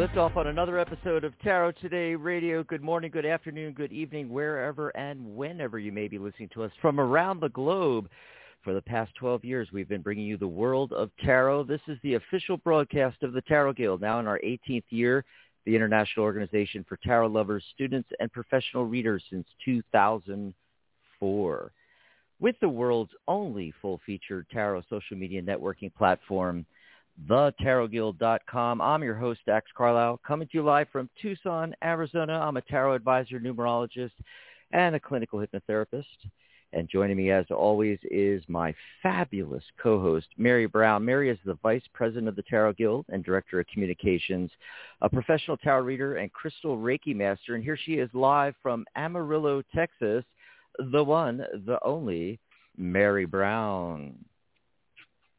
liftoff. Liftoff on another episode of Tarot Today Radio. Good morning, good afternoon, good evening, wherever and whenever you may be listening to us from around the globe. For the past 12 years, we've been bringing you the world of tarot. This is the official broadcast of the Tarot Guild, now in our 18th year, the international organization for tarot lovers, students, and professional readers since 2004. With the world's only full-featured tarot social media networking platform, thetarotguild.com. I'm your host, Dax Carlisle, coming to you live from Tucson, Arizona. I'm a tarot advisor, numerologist, and a clinical hypnotherapist. And joining me, as always, is my fabulous co-host, Mary Brown. Mary is the Vice President of the Tarot Guild and Director of Communications, a professional tarot reader and crystal Reiki master. And here she is live from Amarillo, Texas, the one, the only, Mary Brown.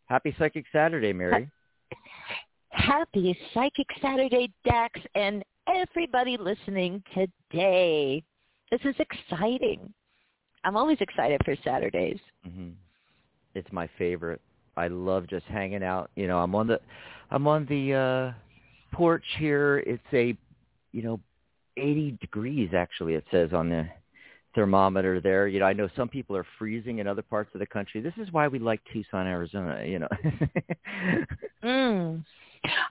Happy Psychic Saturday, Mary. Happy Psychic Saturday, Dax, and everybody listening today. This is exciting. I'm always excited for Saturdays. hmm It's my favorite. I love just hanging out. You know, I'm on the, I'm on the uh, porch here. It's a, you know, 80 degrees actually. It says on the thermometer there. You know, I know some people are freezing in other parts of the country. This is why we like Tucson, Arizona. You know. Mm.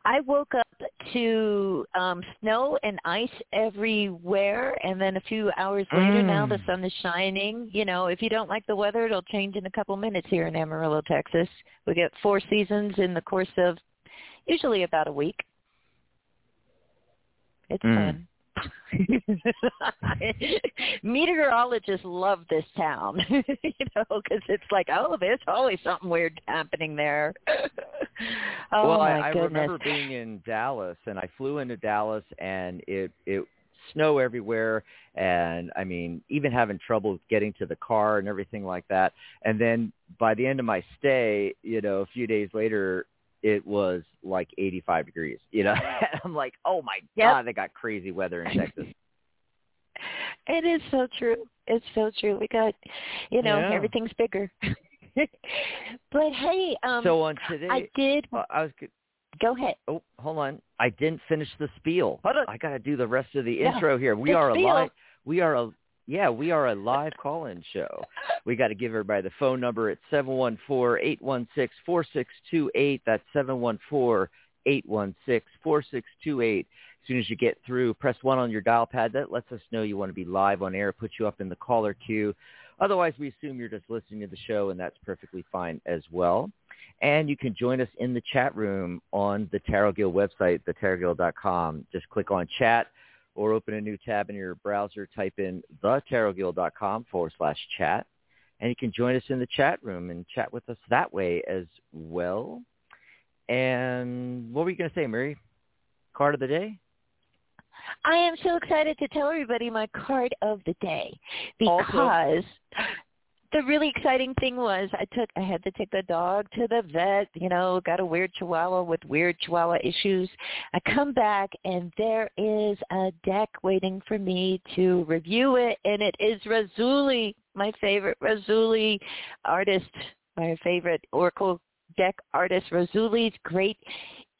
I woke up to um snow and ice everywhere and then a few hours later now the Mm. sun is shining. You know, if you don't like the weather it'll change in a couple minutes here in Amarillo, Texas. We get four seasons in the course of usually about a week. It's Mm. fun. Meteorologists love this town, you know, because it's like, oh, there's always something weird happening there. oh well, my I, I remember being in Dallas, and I flew into Dallas, and it it snow everywhere, and I mean, even having trouble getting to the car and everything like that. And then by the end of my stay, you know, a few days later, it was like 85 degrees. You know, and I'm like, oh my Yep. god, they got crazy weather in Texas. It is so true. It's so true. We got, you know, Yeah. everything's bigger. but hey, um, so on today, I did. uh, I was. Go ahead. Oh, hold on. I didn't finish the spiel. I got to do the rest of the Yeah. intro here. We The are spiel. a live. We are a yeah. We are a live call-in show. We got to give everybody the phone number at seven one four eight one six four six two eight. That's seven one four eight one six four six two eight. As soon as you get through, press one on your dial pad. That lets us know you want to be live on air. Put you up in the caller queue. Otherwise, we assume you're just listening to the show, and that's perfectly fine as well. And you can join us in the chat room on the Tarot Guild website, thetarotguild.com. Just click on chat or open a new tab in your browser. Type in thetarotguild.com forward slash chat. And you can join us in the chat room and chat with us that way as well. And what were you going to say, Mary? Card of the day? I am so excited to tell everybody my card of the day Also- because the really exciting thing was I took I had to take the dog to the vet, you know, got a weird chihuahua with weird chihuahua issues. I come back and there is a deck waiting for me to review it and it is Rassouli, my favorite Rassouli artist, my favorite Oracle deck artist Rassouli's great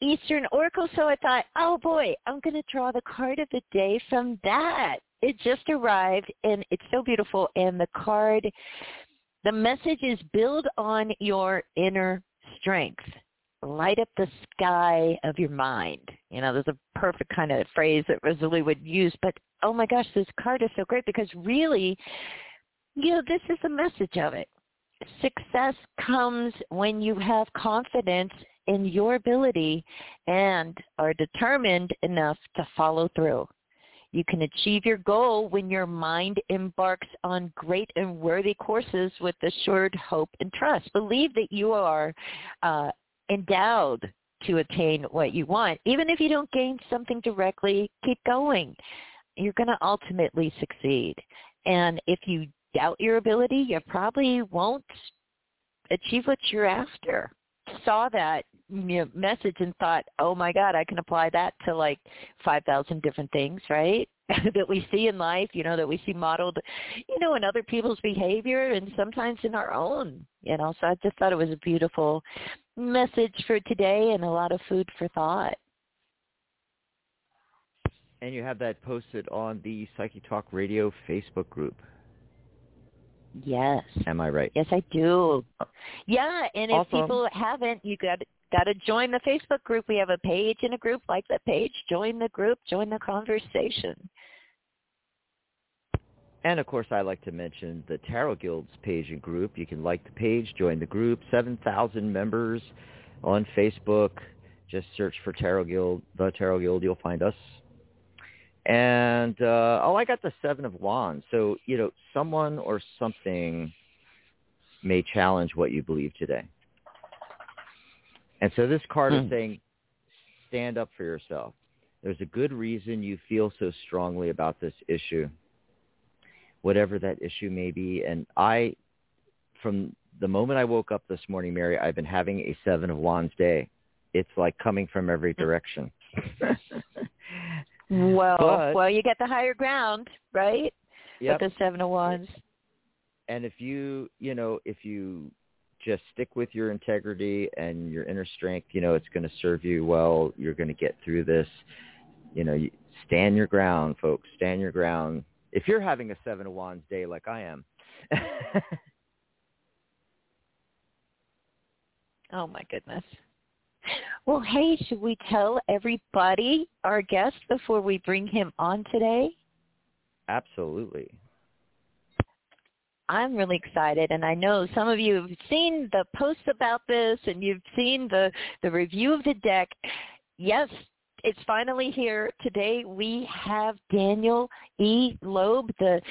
Eastern Oracle, so I thought, oh boy, I'm going to draw the card of the day from that. It just arrived, and it's so beautiful. And the card, the message is build on your inner strength. Light up the sky of your mind. You know, there's a perfect kind of phrase that Rassouli would use, but oh my gosh, this card is so great because really, you know, this is the message of it. Success comes when you have confidence in your ability and are determined enough to follow through. You can achieve your goal when your mind embarks on great and worthy courses with assured hope and trust. Believe that you are uh, endowed to attain what you want. Even if you don't gain something directly, keep going. You're going to ultimately succeed. And if you doubt your ability, you probably won't achieve what you're after. Saw that message and thought, oh my God, I can apply that to like 5,000 different things, right? that we see in life, you know, that we see modeled, you know, in other people's behavior and sometimes in our own, you know. So I just thought it was a beautiful message for today and a lot of food for thought. And you have that posted on the Psychic Talk Radio Facebook group. Yes. Am I right? Yes, I do. Yeah, and if people haven't, you got got to join the Facebook group. We have a page and a group. Like the page. Join the group. Join the conversation. And of course, I like to mention the Tarot Guild's page and group. You can like the page, join the group. 7,000 members on Facebook. Just search for Tarot Guild, the Tarot Guild. You'll find us. And, uh, oh, I got the Seven of Wands. So, you know, someone or something may challenge what you believe today. And so this card is hmm. saying, stand up for yourself. There's a good reason you feel so strongly about this issue, whatever that issue may be. And I, from the moment I woke up this morning, Mary, I've been having a seven of wands day. It's like coming from every direction. well, but, well, you get the higher ground, right? Yep. With the seven of wands. And if you, you know, if you just stick with your integrity and your inner strength. You know, it's going to serve you well. You're going to get through this. You know, you stand your ground, folks. Stand your ground. If you're having a seven of wands day like I am. oh my goodness. Well, hey, should we tell everybody our guest before we bring him on today? Absolutely. I'm really excited, and I know some of you have seen the posts about this, and you've seen the the review of the deck. Yes, it's finally here. Today we have Daniel E. Loeb, the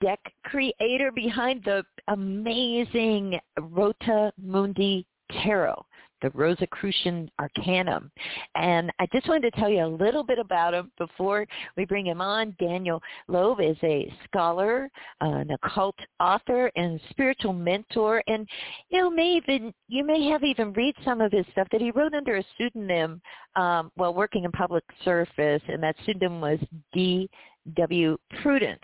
deck creator behind the amazing Rota Mundi Tarot the Rosicrucian Arcanum. And I just wanted to tell you a little bit about him before we bring him on. Daniel Loeb is a scholar, uh, an occult author, and spiritual mentor. And you may even you may have even read some of his stuff that he wrote under a pseudonym um, while working in public service, and that pseudonym was D. W. Prudence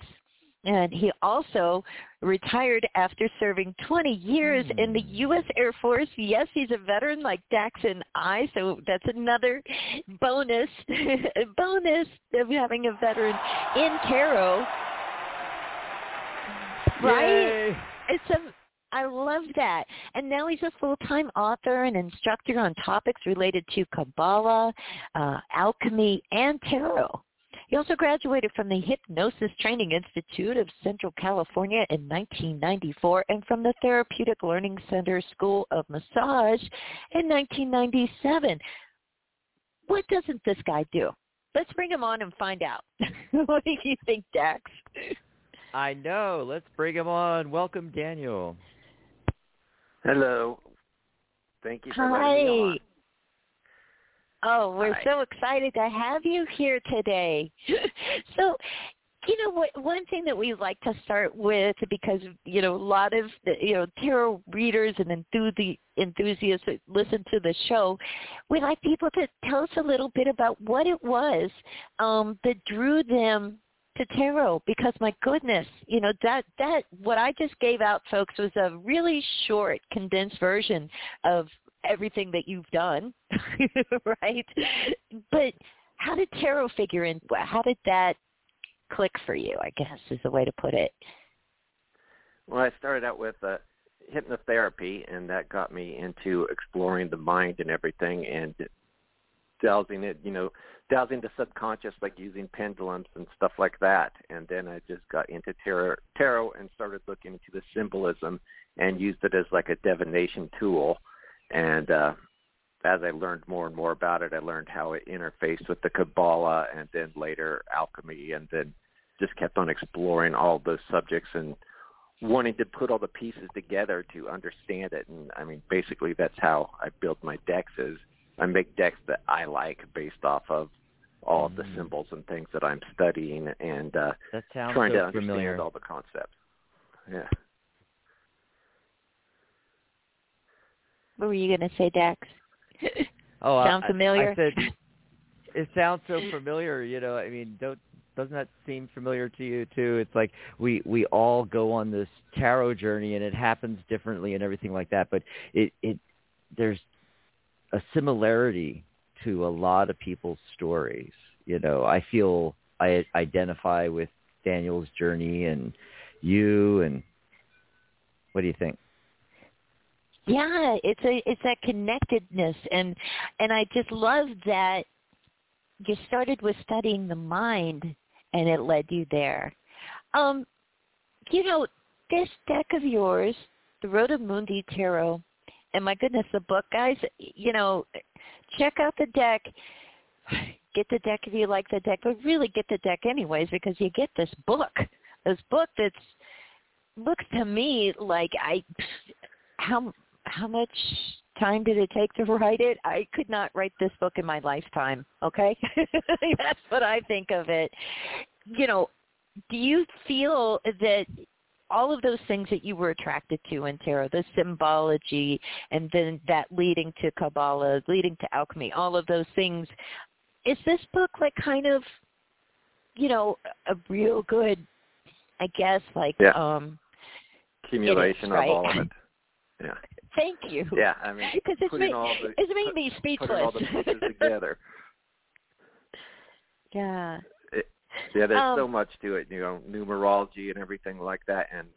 and he also retired after serving 20 years mm. in the hmm. U.S. Air Force. Yes, he's a veteran like Dax and I, so that's another bonus bonus of having a veteran in tarot. Right? Yay. It's a I love that. And now he's a full-time author and instructor on topics related to Kabbalah, uh, alchemy, and tarot. He also graduated from the Hypnosis Training Institute of Central California in 1994 and from the Therapeutic Learning Center School of Massage in 1997. What doesn't this guy do? Let's bring him on and find out. what do you think, Dax? I know. Let's bring him on. Welcome, Daniel. Hello. Thank you for Hi. letting me on. Oh, we're Hi. so excited to have you here today. so, you know what one thing that we like to start with because you know a lot of you know tarot readers and enthusi- enthusiasts that listen to the show we like people to tell us a little bit about what it was um that drew them to tarot because my goodness you know that that what i just gave out folks was a really short condensed version of everything that you've done, right? But how did tarot figure in? How did that click for you? I guess is the way to put it. Well, I started out with uh, hypnotherapy, and that got me into exploring the mind and everything, and dowsing it, you know, dowsing the subconscious, like using pendulums and stuff like that. And then I just got into tarot, tarot and started looking into the symbolism and used it as like a divination tool. And uh, as I learned more and more about it, I learned how it interfaced with the Kabbalah and then later alchemy, and then just kept on exploring all those subjects and wanting to put all the pieces together to understand it. And I mean, basically, that's how I build my decks. Is I make decks that I like based off of all of the Mm. symbols and things that I'm studying and uh, trying so to understand familiar. all the concepts. Yeah. What were you going to say, Dax? Oh, I- Sound I- familiar? I said it sounds so familiar. You know, I mean, don't doesn't that seem familiar to you too? It's like we we all go on this tarot journey, and it happens differently and everything like that. But it it there's a similarity to a lot of people's stories. You know, I feel I identify with Daniel's journey and you and what do you think? Yeah, it's a it's that connectedness and and I just love that you started with studying the mind and it led you there. Um you know, this deck of yours, the Rota Mundi Tarot, and my goodness, the book guys, you know, check out the deck. Get the deck if you like the deck, but really get the deck anyways because you get this book. This book that's looks to me like I how how much time did it take to write it? I could not write this book in my lifetime. Okay, that's what I think of it. You know, do you feel that all of those things that you were attracted to in tarot, the symbology, and then that leading to Kabbalah, leading to alchemy, all of those things, is this book like kind of, you know, a real good, I guess, like, Yeah. um, Accumulation right. of all of it. Yeah. Thank you. Yeah. I mean, Because it's, putting all the it's made me putting all speechless. the pieces together. yeah. It, Yeah, there's Um, so much to it, you know, numerology and everything like that, and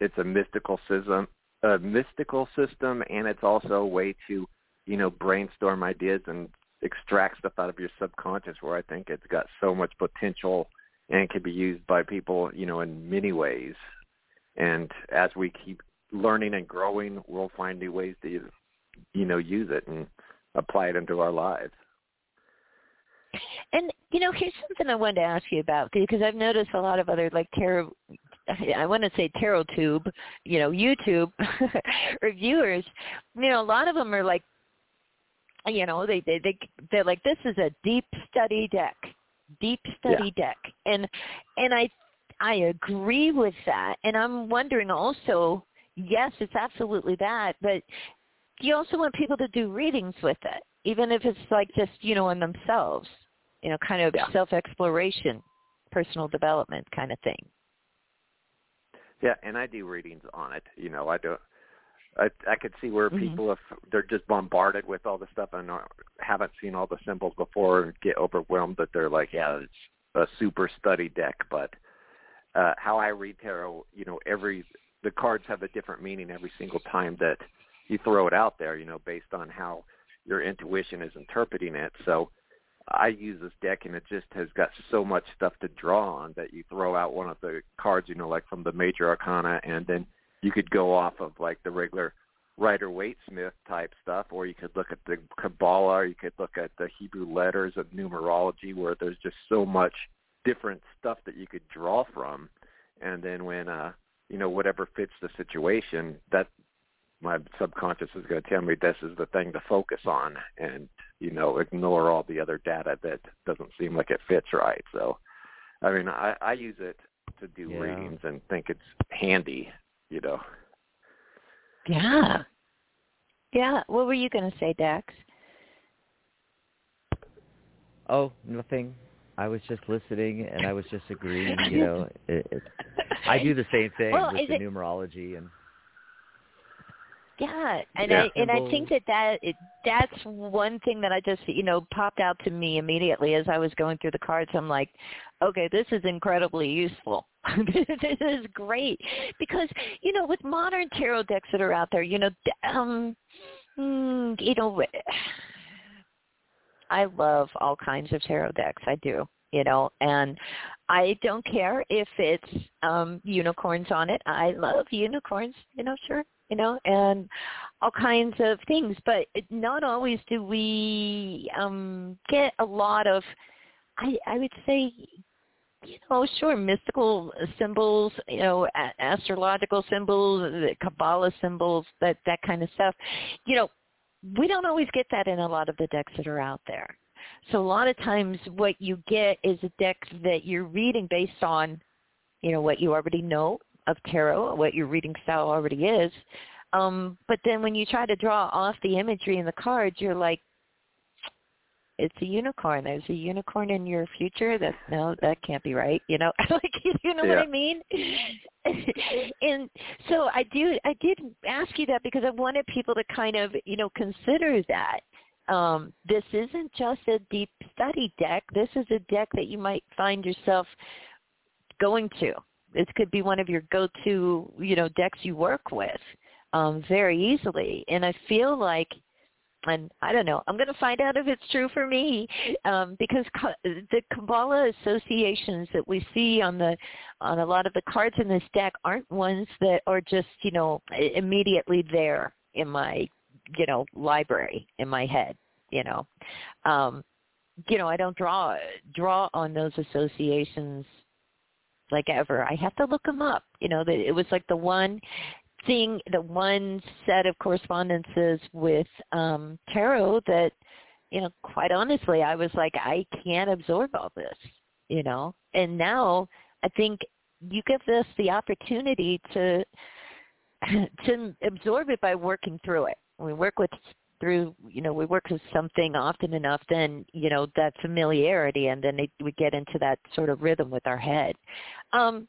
it's a mystical system, a mystical system, and it's also a way to, you know, brainstorm ideas and extract stuff out of your subconscious. Where I think it's got so much potential and can be used by people, you know, in many ways. And as we keep learning and growing, we'll find new ways to, you know, use it and apply it into our lives. And you know, here's something I wanted to ask you about because I've noticed a lot of other like tarot. I want to say tarot tube, you know, YouTube reviewers. You know, a lot of them are like, you know, they they they they're like, this is a deep study deck, deep study deck, and and I I agree with that, and I'm wondering also, yes, it's absolutely that, but you also want people to do readings with it, even if it's like just you know in themselves, you know, kind of Yeah. self exploration, personal development kind of thing. Yeah, and I do readings on it. You know, I don't. I I could see where Mhm. people if they're just bombarded with all the stuff and are- haven't seen all the symbols before get overwhelmed that they're like, yeah, it's a super study deck. But uh how I read tarot, you know, every the cards have a different meaning every single time that you throw it out there. You know, based on how your intuition is interpreting it. So I use this deck and it just has got so much stuff to draw on that you throw out one of the cards, you know, like from the major arcana and then you could go off of like the regular Rider Waite Smith type stuff, or you could look at the Kabbalah, or you could look at the Hebrew letters of numerology where there's just so much different stuff that you could draw from. And then when uh you know, whatever fits the situation, that my subconscious is going to tell me this is the thing to focus on and you know ignore all the other data that doesn't seem like it fits right so i mean i i use it to do Yeah. readings and think it's handy you know Yeah. Yeah. What were you going to say, Dax? Oh, nothing. I was just listening and I was just agreeing. You know, it, it, I do the same thing Well, with the it- numerology and Yeah, and Yeah. I and I think that that it, that's one thing that I just you know popped out to me immediately as I was going through the cards. I'm like, okay, this is incredibly useful. this is great because you know with modern tarot decks that are out there, you know, um, mm, you know, I love all kinds of tarot decks. I do, you know, and I don't care if it's um unicorns on it. I love unicorns, you know, sure, you know, and all kinds of things, but not always do we um get a lot of I I would say you know, sure, mystical symbols, you know, astrological symbols, the Kabbalah symbols, that that kind of stuff. You know, we don't always get that in a lot of the decks that are out there. So a lot of times what you get is a deck that you're reading based on, you know, what you already know of tarot, what your reading style already is. Um, but then when you try to draw off the imagery in the cards, you're like, it's a unicorn. There's a unicorn in your future. That no, that can't be right. You know, like you know what I mean. and so I do. I did ask you that because I wanted people to kind of you know consider that. Um, this isn't just a deep study deck. This is a deck that you might find yourself going to. This could be one of your go-to, you know, decks you work with um, very easily. And I feel like and I don't know. I'm going to find out if it's true for me um, because ca- the Kabbalah associations that we see on the on a lot of the cards in this deck aren't ones that are just you know immediately there in my you know library in my head. You know, um, you know I don't draw draw on those associations like ever. I have to look them up. You know, that it was like the one thing, the one set of correspondences with um, tarot that, you know, quite honestly, I was like, I can't absorb all this, you know. And now I think you give us the opportunity to to absorb it by working through it. We work with through, you know, we work with something often enough, then you know that familiarity, and then it, we get into that sort of rhythm with our head. Um,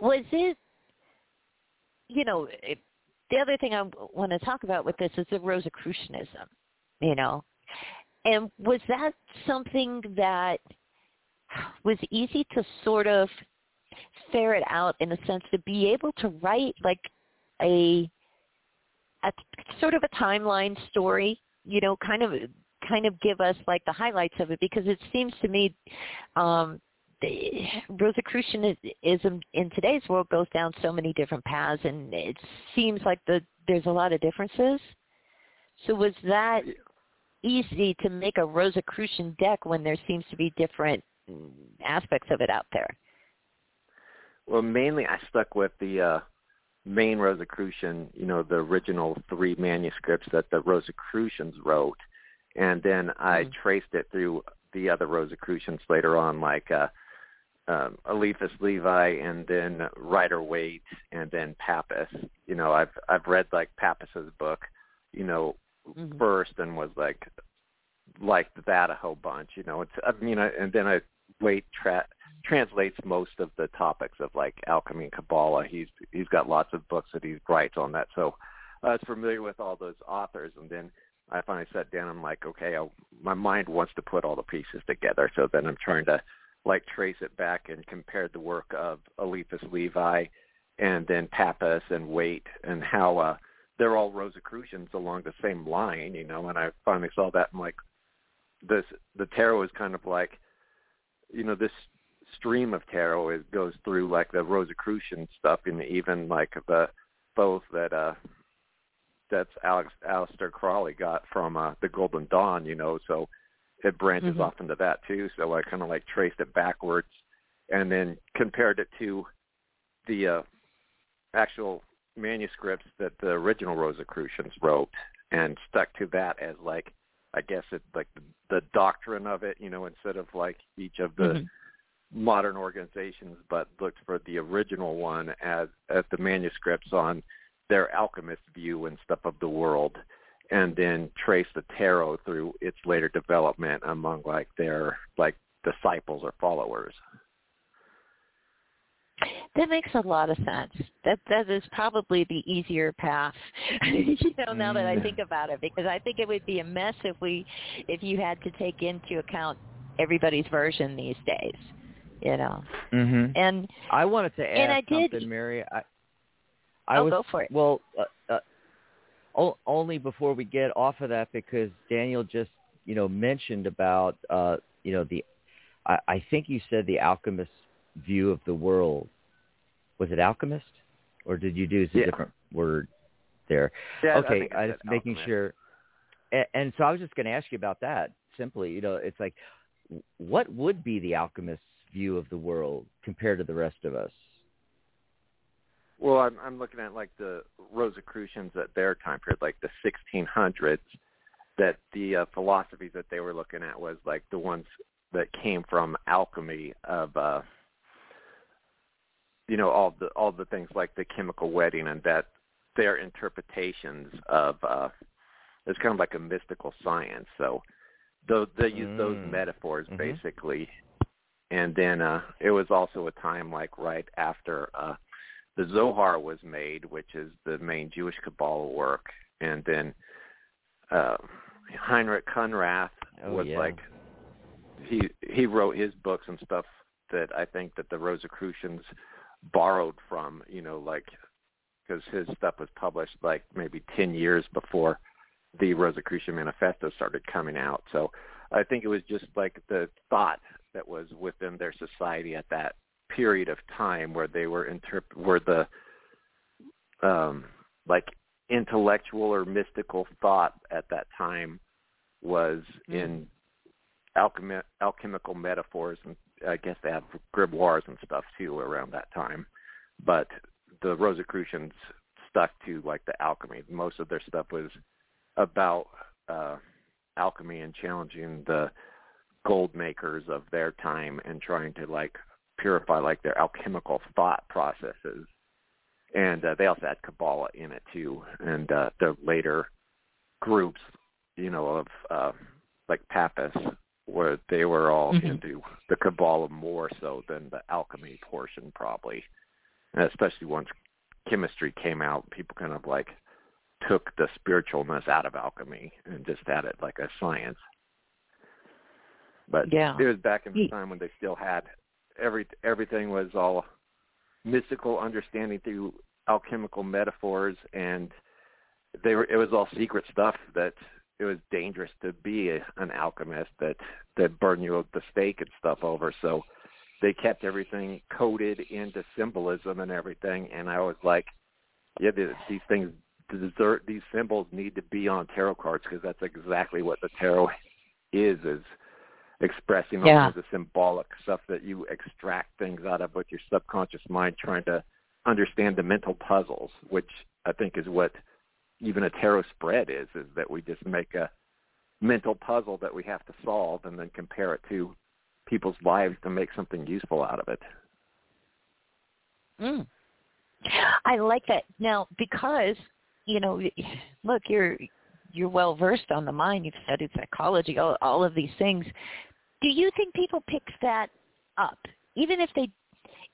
was it you know, it, the other thing I want to talk about with this is the Rosicrucianism, you know. And was that something that was easy to sort of ferret out in a sense to be able to write like a, a sort of a timeline story, you know, kind of kind of give us like the highlights of it because it seems to me um the Rosicrucianism in today's world goes down so many different paths, and it seems like the there's a lot of differences. So was that easy to make a Rosicrucian deck when there seems to be different aspects of it out there? Well, mainly I stuck with the uh, main Rosicrucian, you know, the original three manuscripts that the Rosicrucians wrote, and then I Mhm. traced it through the other Rosicrucians later on, like uh, um, Eliphas Levi, and then Rider Waite, and then Papus. You know, I've I've read like Papus's book, you know, Mhm. first, and was like liked that a whole bunch. You know, it's I mean, I, and then I Waite tra- translates most of the topics of like alchemy and Kabbalah. He's he's got lots of books that he writes on that. So I was familiar with all those authors, and then I finally sat down. I'm like, okay, I, my mind wants to put all the pieces together. So then I'm trying to like trace it back and compare the work of Eliphas Levi and then Papus and Waite and how uh, they're all Rosicrucians along the same line, you know. And I finally saw that. I'm like, this the tarot is kind of like, you know, this stream of tarot is goes through like the Rosicrucian stuff and even like the both that uh that's Alex Aleister Crowley got from uh the Golden Dawn, you know, so it branches Mhm. off into that too. So I kind of like traced it backwards and then compared it to the uh actual manuscripts that the original Rosicrucians wrote and stuck to that as like I guess it like the, the doctrine of it, you know, instead of like each of the Mhm. modern organizations, but looked for the original one as as the manuscripts on their alchemist view and stuff of the world, and then trace the tarot through its later development among like their like disciples or followers. That makes a lot of sense. That that is probably the easier path. you know, now that I Mm. think about it, because I think it would be a mess if we, if you had to take into account everybody's version these days. You know, Mhm. and I wanted to And add I did- something, Mary. I, I oh, was go for it. well, uh, uh, o- only before we get off of that because Daniel just you know mentioned about uh, you know the I, I think you said the alchemist view of the world. Was it alchemist, or did you use a Yeah. different word there? Yeah, okay, I I just making alchemist. sure. And, and so I was just going to ask you about that. Simply, you know, it's like, what would be the alchemist's view of the world compared to the rest of us? Well, I'm I'm looking at like the Rosicrucians at their time period, like the 1600s. That the uh, philosophies that they were looking at was like the ones that came from alchemy of, uh, you know, all the all the things like the chemical wedding, and that their interpretations of uh, it's kind of like a mystical science. So, though they use those Mm. metaphors Mhm. basically, and then uh, it was also a time like right after. Uh, the Zohar was made, which is the main Jewish Kabbalah work, and then uh, Heinrich Khunrath Oh, was yeah. like he he wrote his books and stuff that I think that the Rosicrucians borrowed from, you know, like because his stuff was published like maybe ten years before the Rosicrucian Manifesto started coming out. So I think it was just like the thought that was within their society at that period of time where they were interp- where the um like intellectual or mystical thought at that time was Mm. in alchemy alchemical metaphors and I guess they have grimoires and stuff too around that time. But the Rosicrucians stuck to like the alchemy. Most of their stuff was about uh alchemy and challenging the gold makers of their time and trying to like purify like their alchemical thought processes. And uh, they also had Kabbalah in it too. And uh, the later groups, you know, of uh, like Papists, where they were all Mhm. into the Kabbalah more so than the alchemy portion, probably. And especially once chemistry came out, people kind of like took the spiritualness out of alchemy and just had it like a science. But Yeah. it was back in the time when they still had every everything was all mystical understanding through alchemical metaphors and they were it was all secret stuff that it was dangerous to be a, an alchemist that that burn you at the stake and stuff over so they kept everything coded into symbolism and everything and I was like yeah these, these things deserve these symbols need to be on tarot cards because that's exactly what the tarot is is expressing all Yeah. kinds of symbolic stuff that you extract things out of with your subconscious mind trying to understand the mental puzzles which i think is what even a tarot spread is is that we just make a mental puzzle that we have to solve and then compare it to people's lives to make something useful out of it Mm. I like that. Now, because you know, look, you're you're well versed on the mind. You've studied psychology, all, all of these things. Do you think people pick that up, even if they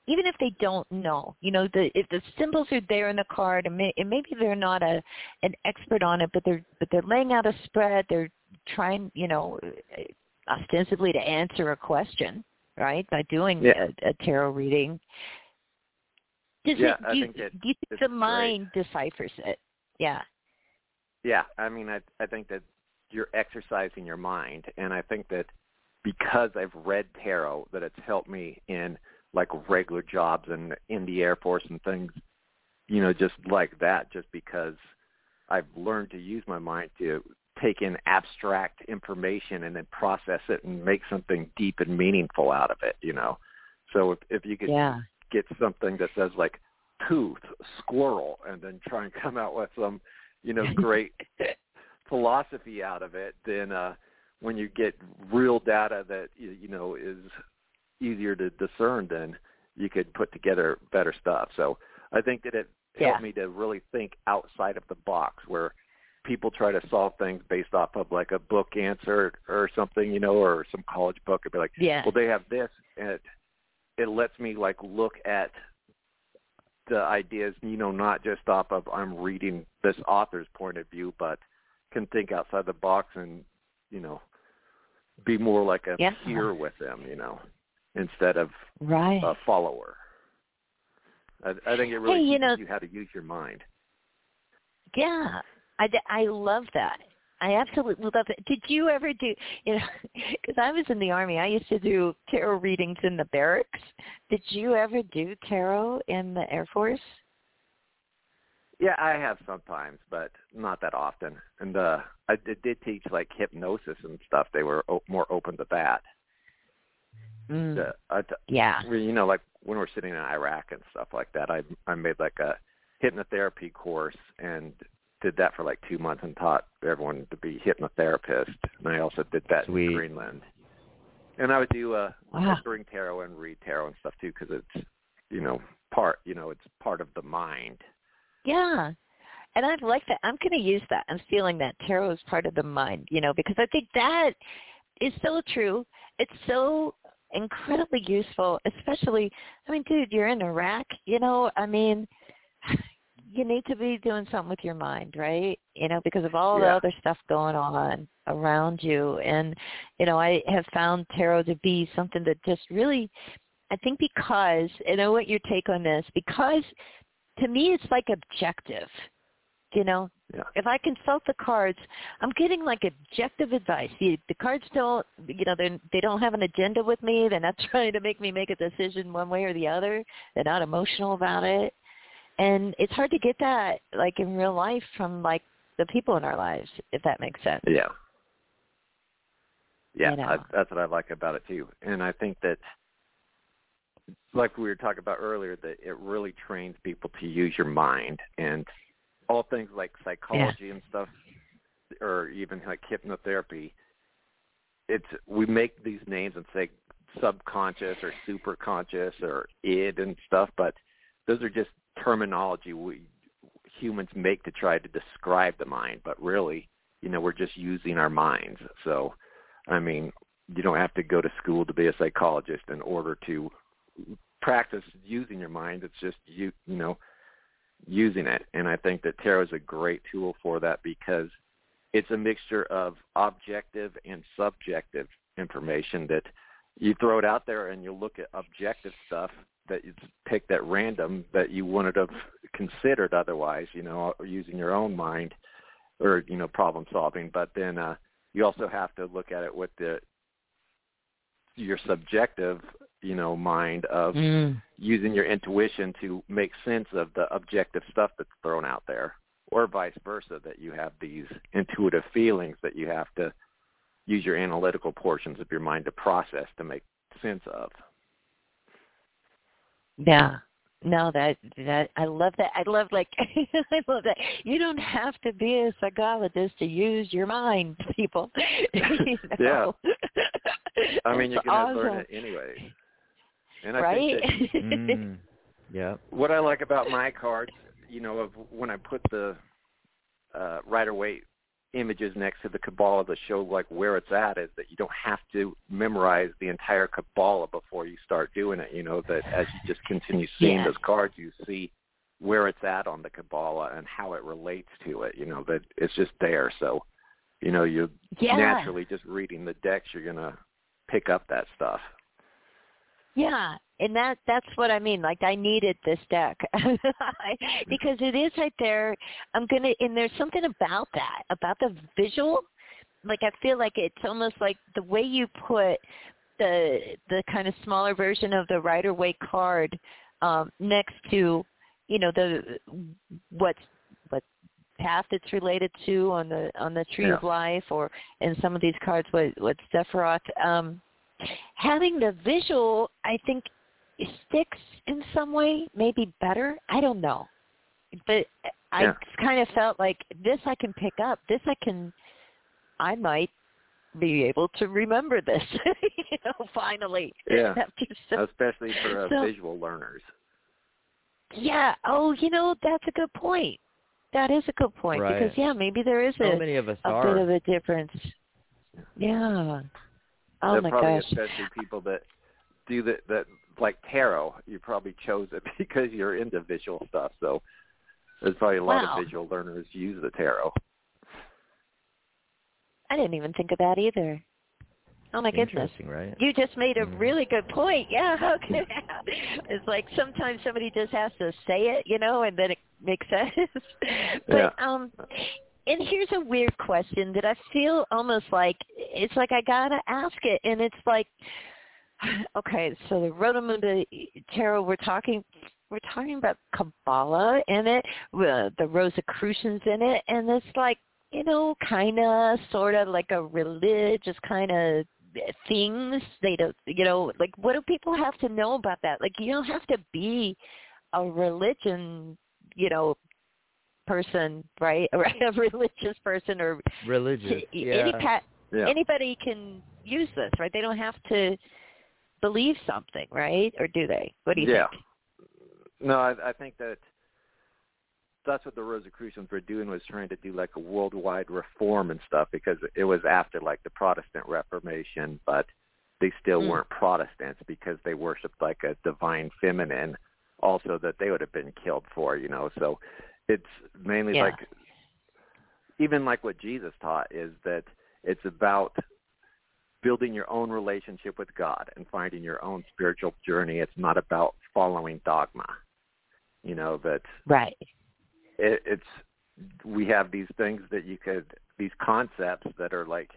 even if they don't know? You know, the if the symbols are there in the card, and, may, and maybe they're not a an expert on it, but they're but they're laying out a spread. They're trying, you know, ostensibly to answer a question, right? By doing Yeah. a, a tarot reading. Does Yeah, it, I do, you, think that do you think the great. mind deciphers it? Yeah. Yeah, I mean, I I think that you're exercising your mind, and I think that because I've read tarot, that it's helped me in like regular jobs and in the Air Force and things, you know, just like that. Just because I've learned to use my mind to take in abstract information and then process it and make something deep and meaningful out of it. You know, so if if you could Yeah. get something that says like tooth, squirrel, and then try and come out with some, you know, great philosophy out of it, then uh, when you get real data that you you know is easier to discern, then you could put together better stuff. So I think that it Yeah. helped me to really think outside of the box where people try to solve things based off of like a book answer or something, you know, or some college book and be like, Yeah. well, they have this, and it, it lets me like look at the ideas, you know, not just off of I'm reading this author's point of view, but can think outside the box and, you know, be more like a Yeah. peer with them, you know, instead of Right. a follower. I, I think it really Hey, you teaches know- you how to use your mind. Yeah, I, I love that. I absolutely love it. Did you ever do, you know, because I was in the Army, I used to do tarot readings in the barracks. Did you ever do tarot in the Air Force? Yeah, I have sometimes, but not that often. And uh I did, did teach like hypnosis and stuff. They were o- more open to that. Mm. Uh, t- Yeah. you know, like when we're sitting in Iraq and stuff like that, I I made like a hypnotherapy course and did that for like two months and taught everyone to be hypnotherapist. And I also did that Sweet. in Greenland. And I would do uh Wow. bring tarot and read tarot and stuff too because it's you know part you know it's part of the mind. Yeah. And I like that. I'm going to use that. I'm feeling that tarot is part of the mind, you know, because I think that is so true. It's so incredibly useful, especially, I mean, dude, you're in Iraq, you know, I mean, you need to be doing something with your mind, right? You know, because of all the other stuff going on around you. And, you know, I have found tarot to be something that just really, I think because, and I want your take on this, because to me it's like objective you know Yeah. if i consult the cards i'm getting like objective advice the, the cards don't you know they they don't have an agenda with me they're not trying to make me make a decision one way or the other they're not emotional about it and it's hard to get that like in real life from like the people in our lives if that makes sense Yeah. Yeah, You know. I, that's what I like about it too. And I think that, like we were talking about earlier, that it really trains people to use your mind and all things like psychology and stuff, or even like hypnotherapy. It's we make these names and say subconscious or superconscious or id and stuff, but those are just terminology we humans make to try to describe the mind. But really, you know, we're just using our minds. So I mean, you don't have to go to school to be a psychologist in order to practice using your mind. It's just you, you know, using it. And I think that tarot is a great tool for that because it's a mixture of objective and subjective information that you throw it out there and you look at objective stuff that you picked at random that you wouldn't have considered otherwise, you know, using your own mind or, you know, problem solving. But then uh you also have to look at it with the your subjective, you know, mind of mm. using your intuition to make sense of the objective stuff that's thrown out there, or vice versa, that you have these intuitive feelings that you have to use your analytical portions of your mind to process to make sense of. Yeah. No, that that I love that. I love like I love that. You don't have to be a psychologist to use your mind, people. you know? I mean, you That's can awesome. learn it anyway. And I right? think that Mm. Yep. what I like about my cards, you know, of when I put the uh, Rider Waite images next to the Kabbalah that show like where it's at is that you don't have to memorize the entire Kabbalah before you start doing it. You know that as you just continue seeing Yes. those cards, you see where it's at on the Kabbalah and how it relates to it. You know that it's just there. So, you know, you Yeah. naturally just reading the decks, you're gonna pick up that stuff. Yeah, and that that's what I mean. Like I needed this deck because it is right there. I'm gonna, and there's something about that, about the visual. Like I feel like it's almost like the way you put the the kind of smaller version of the Rider Waite card um, next to, you know, the what's what path it's related to on the on the Tree of Life, or in some of these cards, with what Sephiroth. Um, having the visual, I think, sticks in some way, maybe better. I don't know, but I Yeah. kind of felt like this I can pick up. This I can, I might be able to remember this. you know, finally. Yeah. So, Especially for uh, so- visual learners. yeah. Oh, you know, that's a good point. That is a good point Right. because yeah, maybe there is So a, many of us a are. bit of a difference. Yeah. Oh They're my probably gosh. especially people that do the that like tarot, you probably chose it because you're into visual stuff. So there's probably a lot Wow. of visual learners use the tarot. I didn't even think of that either. Oh my goodness. Interesting, right? You just made a Mm. really good point. Yeah, how can it okay. it's like sometimes somebody just has to say it, you know, and then it makes sense. but Yeah. um and here's a weird question that I feel almost like it's like I gotta ask it and it's like okay, so the Rota Mundi Tarot we're talking we're talking about Kabbalah in it, uh, the Rosicrucians in it, and it's like, you know, kind of, sort of like a religious kind of things. They don't, you know, like what do people have to know about that? Like you don't have to be a religion, you know, person, right? Or a religious person or Religious. any Yeah. pa- Yeah. anybody can use this, right? They don't have to believe something, right? Or do they? What do you yeah. think? No, I, I think that that's what the Rosicrucians were doing was trying to do like a worldwide reform and stuff because it was after like the Protestant Reformation, but they still Mm. weren't Protestants because they worshipped like a divine feminine also that they would have been killed for, you know. So it's mainly Yeah. like even like what Jesus taught is that it's about building your own relationship with God and finding your own spiritual journey. It's not about following dogma. You know that Right. It, it's we have these things that you could these concepts that are like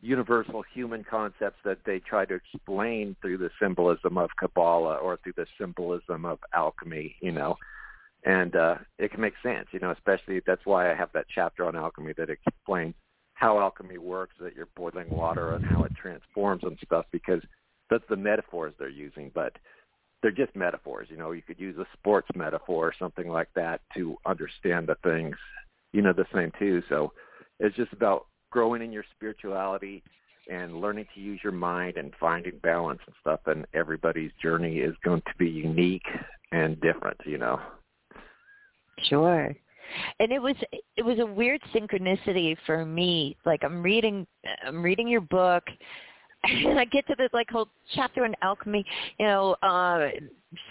universal human concepts that they try to explain through the symbolism of Kabbalah or through the symbolism of alchemy, you know. And uh it can make sense, you know, especially that's why I have that chapter on alchemy that explains how alchemy works, that you're boiling water and how it transforms and stuff because that's the metaphors they're using, but they're just metaphors. You know, you could use a sports metaphor or something like that to understand the things, you know, the same too. So it's just about growing in your spirituality and learning to use your mind and finding balance and stuff. And everybody's journey is going to be unique and different, you know. Sure. And it was it was a weird synchronicity for me. Like I'm reading I'm reading your book and I get to this like whole chapter on alchemy, you know, uh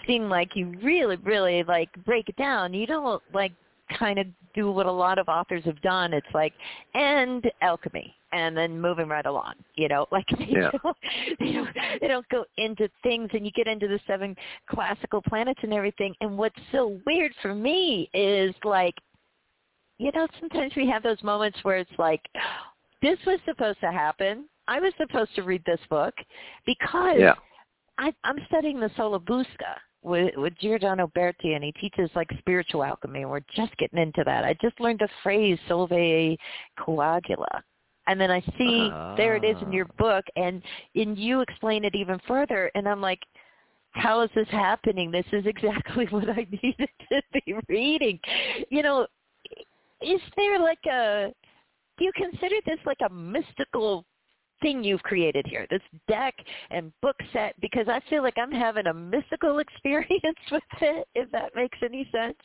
seem like you really, really like break it down. You don't like kind of do what a lot of authors have done. It's like and alchemy and then moving right along. You know, like they, Yeah. don't, they don't they don't go into things and you get into the seven classical planets and everything. And what's so weird for me is like you know, sometimes we have those moments where it's like, this was supposed to happen. I was supposed to read this book because Yeah. I, I'm studying the Sola Busca with, with Giordano Berti, and he teaches like spiritual alchemy, and we're just getting into that. I just learned the phrase solve coagula. And then I see there it is in your Ah. book, and and you explain it even further, and I'm like, how is this happening? This is exactly what I needed to be reading. You know, is there like a do you consider this like a mystical thing you've created here this deck and book set because i feel like i'm having a mystical experience with it if that makes any sense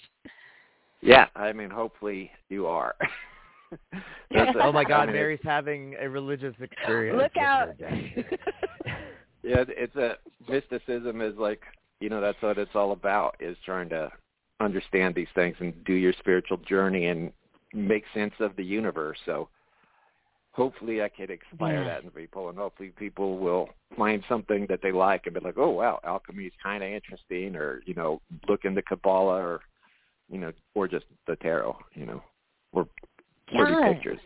Yeah, I mean hopefully you are. That's a- Oh my I God, mean, Mary's having a religious experience. look out. Yeah, it's a mysticism is like you know that's what it's all about is trying to understand these things and do your spiritual journey and make sense of the universe. So hopefully I can inspire Yeah. that in people and hopefully people will find something that they like and be like, oh wow, alchemy is kind of interesting, or you know look into Kabbalah or you know or just the tarot, you know, or pretty Yeah. pictures.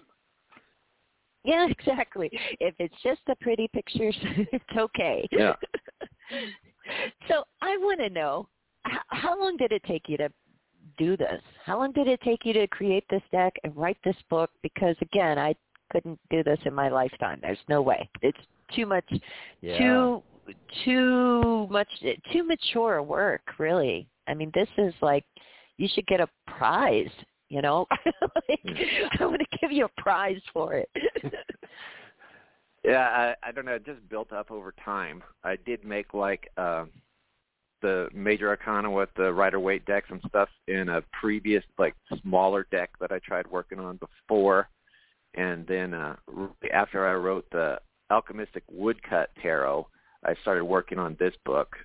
yeah exactly if it's just the pretty pictures it's okay Yeah. so i want to know how, how long did it take you to do this how long did it take you to create this deck and write this book because again i couldn't do this in my lifetime. There's no way. It's too much Yeah. too too much too mature work really. I mean this is like you should get a prize you know? Like, i want to give you a prize for it. Yeah, I, I don't know. It just built up over time. I did make like uh, the major arcana with the Rider-Waite decks and stuff in a previous like smaller deck that I tried working on before, and then uh, after I wrote the Alchemystic woodcut tarot, I started working on this book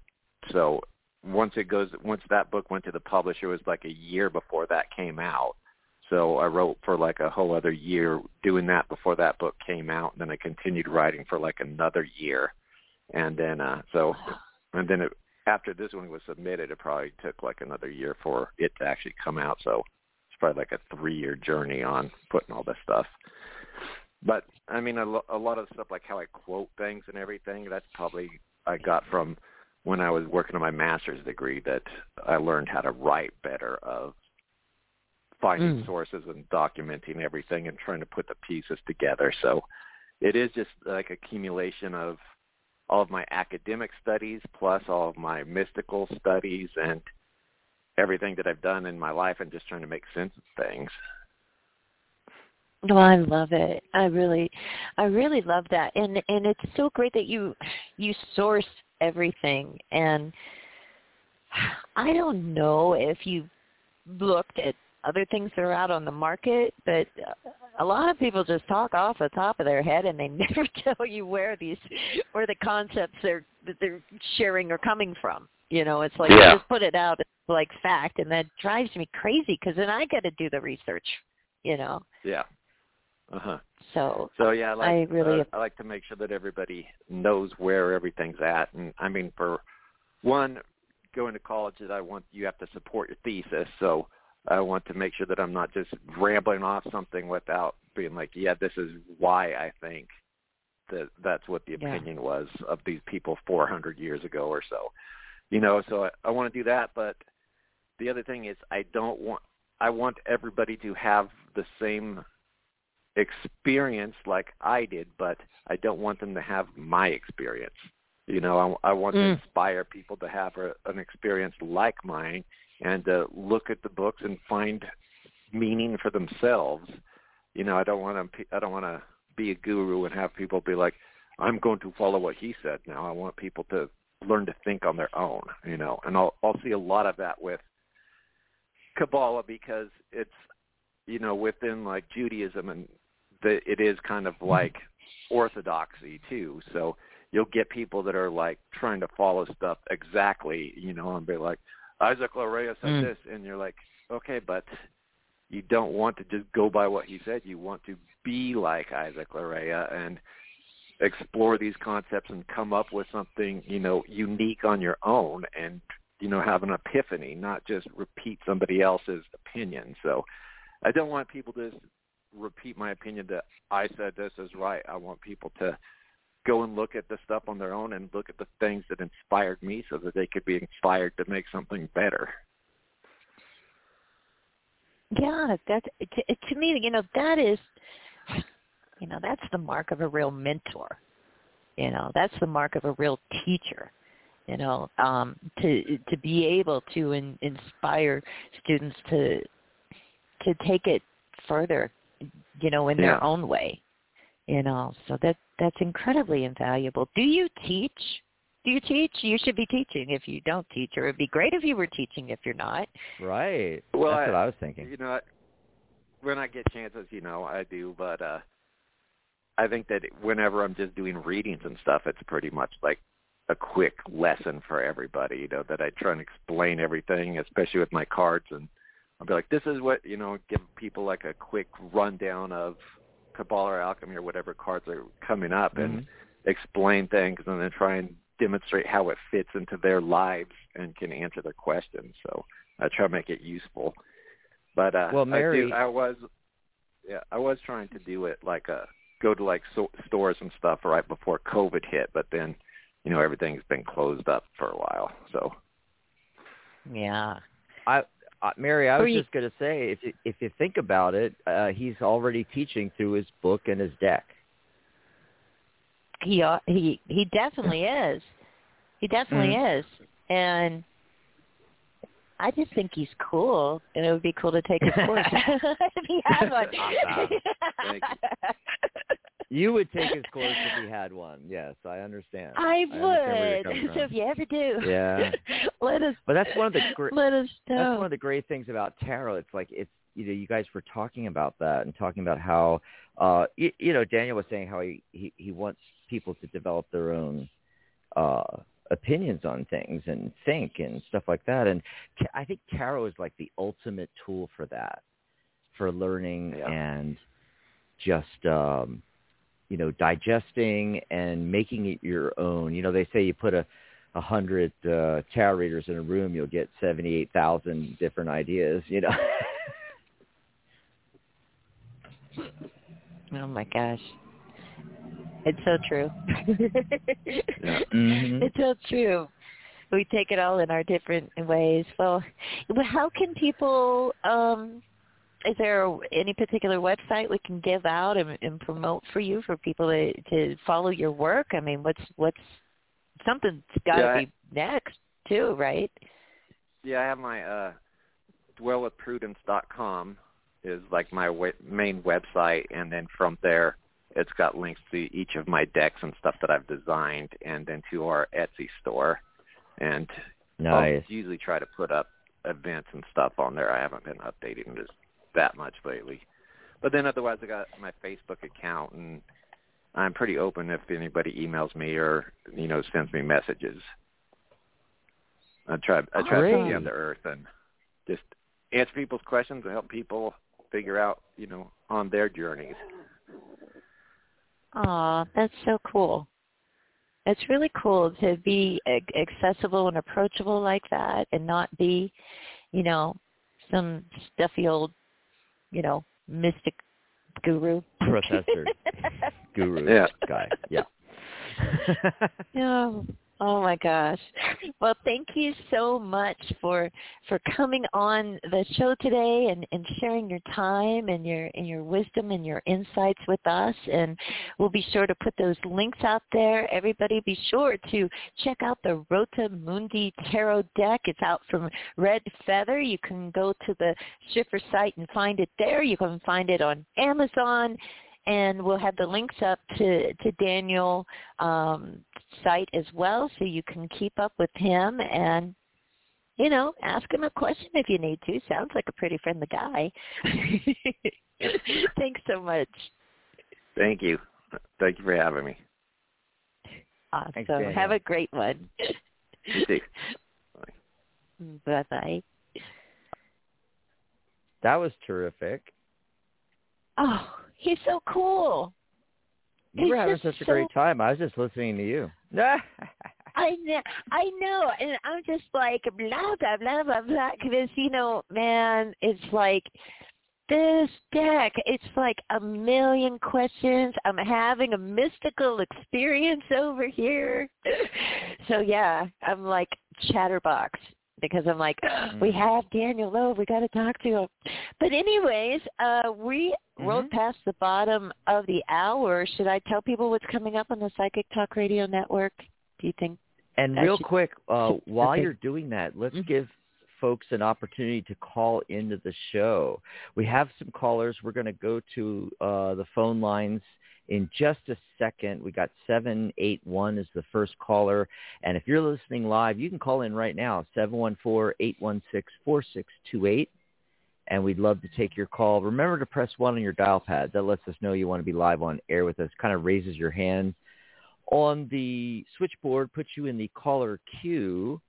So once it goes, once that book went to the publisher, it was like a year before that came out. So I wrote for like a whole other year doing that before that book came out, and then I continued writing for like another year, and then uh so, and then it, after this one was submitted, it probably took like another year for it to actually come out. So it's probably like a three-year journey on putting all this stuff. But I mean, a, lo- a lot of stuff like how I quote things and everything, that's probably I got from when I was working on my master's degree that I learned how to write better of finding Mm. sources and documenting everything and trying to put the pieces together. So it is just like accumulation of all of my academic studies plus all of my mystical studies and everything that I've done in my life and just trying to make sense of things. No, I love it. I really, I really love that, and and it's so great that you you source everything. And I don't know if you looked at other things that are out on the market, but a lot of people just talk off the top of their head, and they never tell you where these where the concepts they're that they're sharing are coming from. You know, it's like Yeah. you just put it out as like fact, and that drives me crazy because then I got to do the research. You know, Yeah. Uh-huh. so So yeah, I like I really- uh, I like to make sure that everybody knows where everything's at, and I mean, for one, going to college, that I want you have to support your thesis, so I want to make sure that I'm not just rambling off something without being like, yeah, this is why I think that that's what the Yeah. opinion was of these people 400 years ago or so, you know. So I, I want to do that, but the other thing is I don't want I want everybody to have the same experience like I did, but I don't want them to have my experience. You know, I, I want to Mm. inspire people to have a, an experience like mine and to look at the books and find meaning for themselves. You know, I don't want to. I don't want to be a guru and have people be like, "I'm going to follow what he said." Now, I want people to learn to think on their own. You know, and I'll I'll see a lot of that with Kabbalah because it's you know within like Judaism and the, it is kind of like orthodoxy too. So you'll get people that are like trying to follow stuff exactly, you know, and be like, Isaac Luria said Mm. this, and you're like, okay, but you don't want to just go by what he said. You want to be like Isaac Luria and explore these concepts and come up with something, you know, unique on your own and, you know, have an epiphany, not just repeat somebody else's opinion. So I don't want people to repeat my opinion that I said this is right. I want people to go and look at the stuff on their own and look at the things that inspired me so that they could be inspired to make something better. Yeah, that to, to me, you know, that is, you know, that's the mark of a real mentor. You know, that's the mark of a real teacher. You know, um, to to be able to in, inspire students to to take it further, you know, in Yeah. their own way. You know, so that that's incredibly invaluable. Do you teach? Do you teach? You should be teaching if you don't teach, or it'd be great if you were teaching if you're not. Right. Well, That's I- what I was thinking. You know, I- when I get chances, you know, I do, but uh I think that whenever I'm just doing readings and stuff, it's pretty much like a quick lesson for everybody, you know, that I try and explain everything, especially with my cards and I'll be like, this is what, you know, give people like a quick rundown of Kabbalah or alchemy or whatever cards are coming up and Mhm. explain things and then try and demonstrate how it fits into their lives and can answer their questions. So I try to make it useful. But uh Well, Mary- I, do, I was yeah, I was trying to do it like a go to like so, stores and stuff right before COVID hit, but then you know everything's been closed up for a while. So Yeah. I, uh, Mary, I was you- just going to say, if you, if you think about it, uh, he's already teaching through his book and his deck. He ought- he he definitely is. He definitely is, and I just think he's cool, and it would be cool to take his course if he had one. Awesome. Thank You would take his course if he had one. Yes, I understand. I understand where you're would. coming So if you ever do, Yeah. let us But that's one of the gr- let us know. that's one of the great things about tarot. It's like it's you know you guys were talking about that and talking about how uh you, you know Daniel was saying how he, he he wants people to develop their own uh opinions on things and think and stuff like that. And I think tarot is like the ultimate tool for that, for learning Yeah. and just um, you know digesting and making it your own. You know, they say you put a a hundred uh, tarot readers in a room, you'll get seventy eight thousand different ideas. You know. Oh my gosh. It's so true. Mhm. It's so true. We take it all in our different ways. Well, well, how can people um is there any particular website we can give out and, and promote for you for people to to follow your work? I mean, what's what's something's got to Yeah, I- be next too, right? Yeah, I have my uh dwellwithprudence.com is like my we- main website and then from there it's got links to each of my decks and stuff that I've designed and then to our Etsy store. And nice. I'll usually try to put up events and stuff on there. I haven't been updating this that much lately. But then otherwise I got my Facebook account and I'm pretty open if anybody emails me or, you know, sends me messages. I try I try to be Great. down to earth and just answer people's questions and help people figure out, you know, on their journeys. Aw, that's so cool. It's really cool to be accessible and approachable like that and not be, you know, some stuffy old, you know, mystic guru. Professor. Guru Yeah. guy. Yeah. Oh, oh my gosh. Well, thank you so much for for coming on the show today and, and sharing your time and your and your wisdom and your insights with us. And we'll be sure to put those links out there. Everybody be sure to check out the Rota Mundi Tarot deck. It's out from Red Feather. You can go to the Schiffer site and find it there. You can find it on Amazon and we'll have the links up to to Daniel um, site as well, so you can keep up with him and you know ask him a question if you need to. Sounds like a pretty friendly guy. Thanks so much. Thank you. Thank you for having me. Awesome. Thanks, have a great one. You too. bye bye. that was terrific. Oh, he's so cool. You were having such a so great time. I was just listening to you. I know, I know, and I'm just like blah blah blah blah blah because you know, man, it's like this deck. It's like a million questions. I'm having a mystical experience over here. so yeah, I'm like chatterbox because I'm like, we Mm. have Daniel Loeb. We got to talk to him. But anyways, uh, we rolled Mhm. past the bottom of the hour. Should I tell people what's coming up on the Psychic Talk Radio Network? Do you think? And real should- quick, uh, while Okay. you're doing that, let's Mhm. give folks an opportunity to call into the show. We have some callers. We're going to go to uh, the phone lines in just a second. We got 781 is the first caller. And if you're listening live, you can call in right now, 714-816-4628. And we'd love to take your call. Remember to press 1 on your dial pad. That lets us know you want to be live on air with us. Kind of raises your hand on the switchboard, puts you in the caller queue.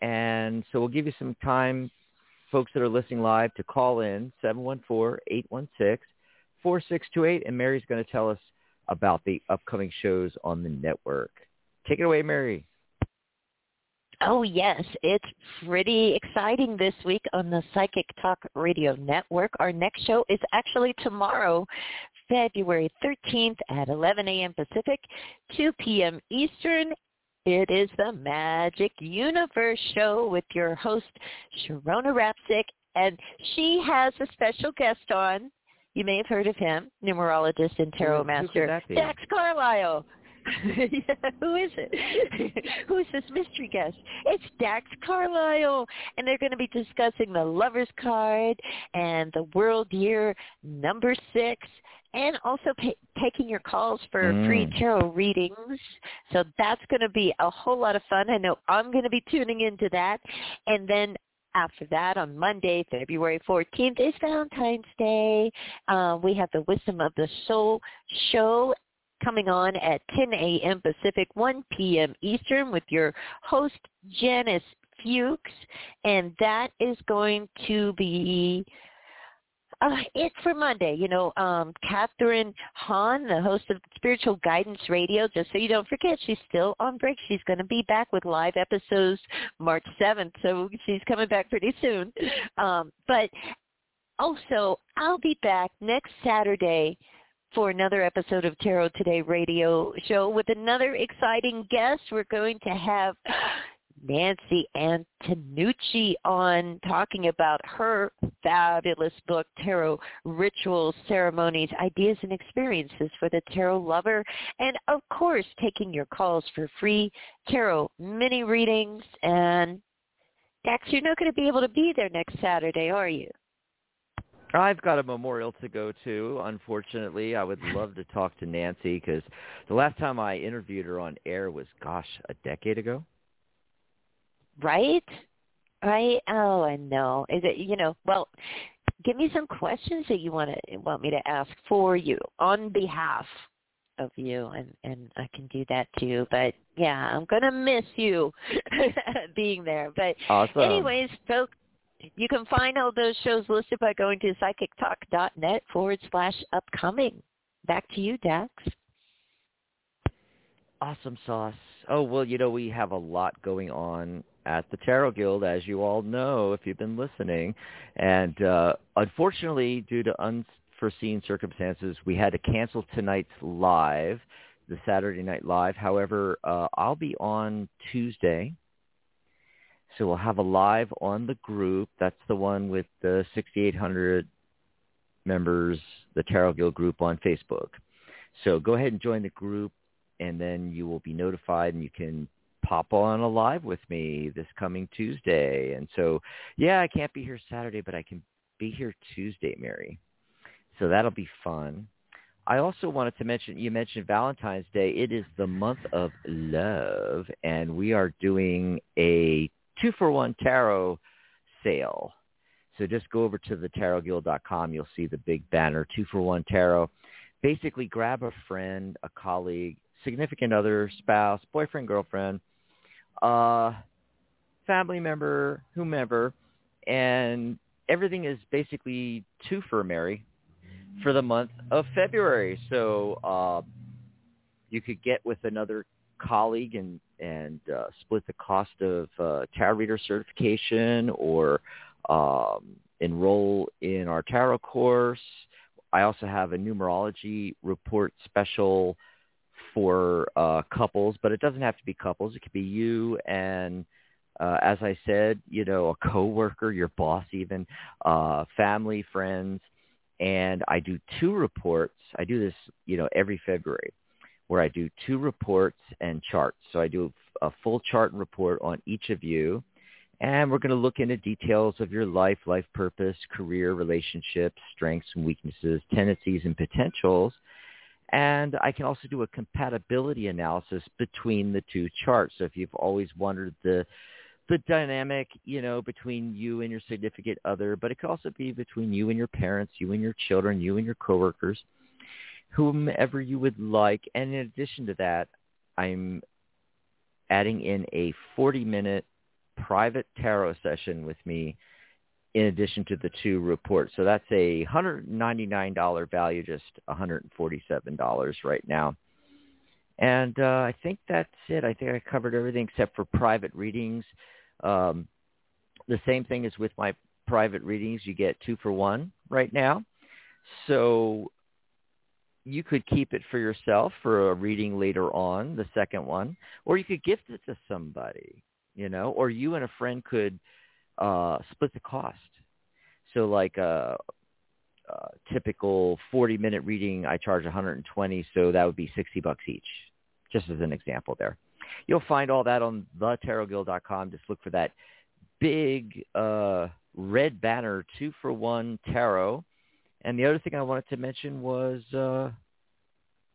And so we'll give you some time, folks that are listening live, to call in, 714-816-4628. And Mary's going to tell us about the upcoming shows on the network. Take it away, Mary. Oh yes, it's pretty exciting this week on the Psychic Talk Radio Network. Our next show is actually tomorrow, February 13th at 11 a.m. Pacific, 2 p.m. Eastern. It is the Magic Universe show with your host, Sharona Rapsick, and she has a special guest on. You may have heard of him, numerologist and tarot Who- who could master? Dax Carlisle. yeah, who is it? who is this mystery guest? It's Dax Carlisle, and they're going to be discussing the Lover's Card and the World Year Number Six, and also taking your calls for Mm. free tarot readings. So that's going to be a whole lot of fun. I know I'm going to be tuning into that, and then after that, on Monday, February 14th, is Valentine's Day. Uh, we have the Wisdom of the Soul show coming on at 10 a.m. Pacific, 1 p.m. Eastern with your host, Janice Fuchs. And that is going to be uh, for Monday. You know, um, Kathryn Hahn, the host of Spiritual Guidance Radio, just so you don't forget, she's still on break. She's going to be back with live episodes March 7th, so she's coming back pretty soon. Um, but also, I'll be back next Saturday for another episode of Tarot Today radio show with another exciting guest. We're going to have Nancy Antenucci on talking about her fabulous book, Tarot Rituals, Ceremonies, Ideas, and Experiences for the Tarot Lover. And of course, taking your calls for free tarot mini readings. And Dax, you're not going to be able to be there next Saturday, are you? I've got a memorial to go to. Unfortunately, I would love to talk to Nancy because the last time I interviewed her on air was, gosh, a decade ago. Right? Right? Oh, I know. Is it you know? Well, give me some questions that you want to want me to ask for you on behalf of you, and and I can do that too. But yeah, I'm gonna miss you being there. But awesome. anyways, folks. You can find all those shows listed by going to psychictalk.net forward slash upcoming. Back to you, Dax. Awesome sauce. Oh, well, you know, we have a lot going on at the Tarot Guild, as you all know if you've been listening. And uh, unfortunately, due to unforeseen circumstances, we had to cancel tonight's live, the Saturday Night Live. However, uh, I'll be on Tuesday. So we'll have a live on the group. That's the one with the 6,800 members, the Tarot Guild group on Facebook. So go ahead and join the group, and then you will be notified, and you can pop on a live with me this coming Tuesday. And so, yeah, I can't be here Saturday, but I can be here Tuesday, Mary. So that'll be fun. I also wanted to mention, you mentioned Valentine's Day. It is the month of love, and we are doing a two-for-one tarot sale. So just go over to the tarotguild.com. You'll see the big banner, two-for-one tarot. Basically, grab a friend, a colleague, significant other, spouse, boyfriend, girlfriend, uh, family member, whomever, and everything is basically two for Mary for the month of February. So uh, you could get with another colleague and and uh, split the cost of uh, tarot reader certification or um, enroll in our tarot course. I also have a numerology report special for uh, couples, but it doesn't have to be couples. It could be you and, uh, as I said, you know, a coworker, your boss, even uh, family, friends. And I do two reports. I do this, you know, every February, where I do two reports and charts. So I do a full chart and report on each of you. And we're going to look into details of your life, life purpose, career, relationships, strengths and weaknesses, tendencies and potentials and I can also do a compatibility analysis between the two charts. So if you've always wondered the the dynamic, you know, between you and your significant other, but it could also be between you and your parents, you and your children, you and your coworkers, whomever you would like. And in addition to that, I'm adding in a 40-minute private tarot session with me in addition to the two reports. So that's a $199 value, just $147 right now. And uh, I think that's it. I think I covered everything except for private readings. Um, the same thing is with my private readings. You get two for one right now. So you could keep it for yourself for a reading later on, the second one, or you could gift it to somebody, you know, or you and a friend could – uh, split the cost. So like a, a typical 40 minute reading, I charge 120, so that would be 60 bucks each, just as an example there. You'll find all that on thetarotguild.com. Just look for that big uh, red banner, two for one tarot. And the other thing I wanted to mention was uh,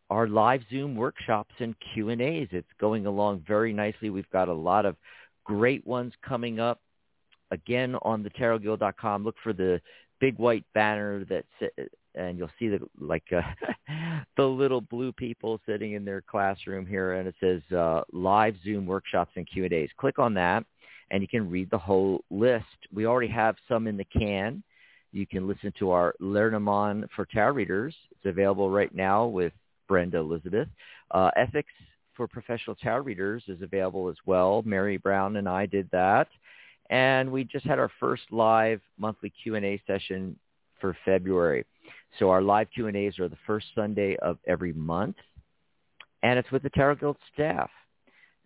our live Zoom workshops and Q&As. It's going along very nicely. We've got a lot of great ones coming up again on the tarotguild.com. Look for the big white banner that and you'll see the like uh, the little blue people sitting in their classroom here, and it says uh, live Zoom workshops and Q and A's. Click on that, and you can read the whole list. We already have some in the can. You can listen to our Lenormand for tarot readers. It's available right now with Brenda Elizabeth. Uh, Ethics for professional tarot readers is available as well. Mary Brown and I did that. And we just had our first live monthly Q&A session for February. So our live Q&As are the first Sunday of every month. And it's with the Tarot Guild staff.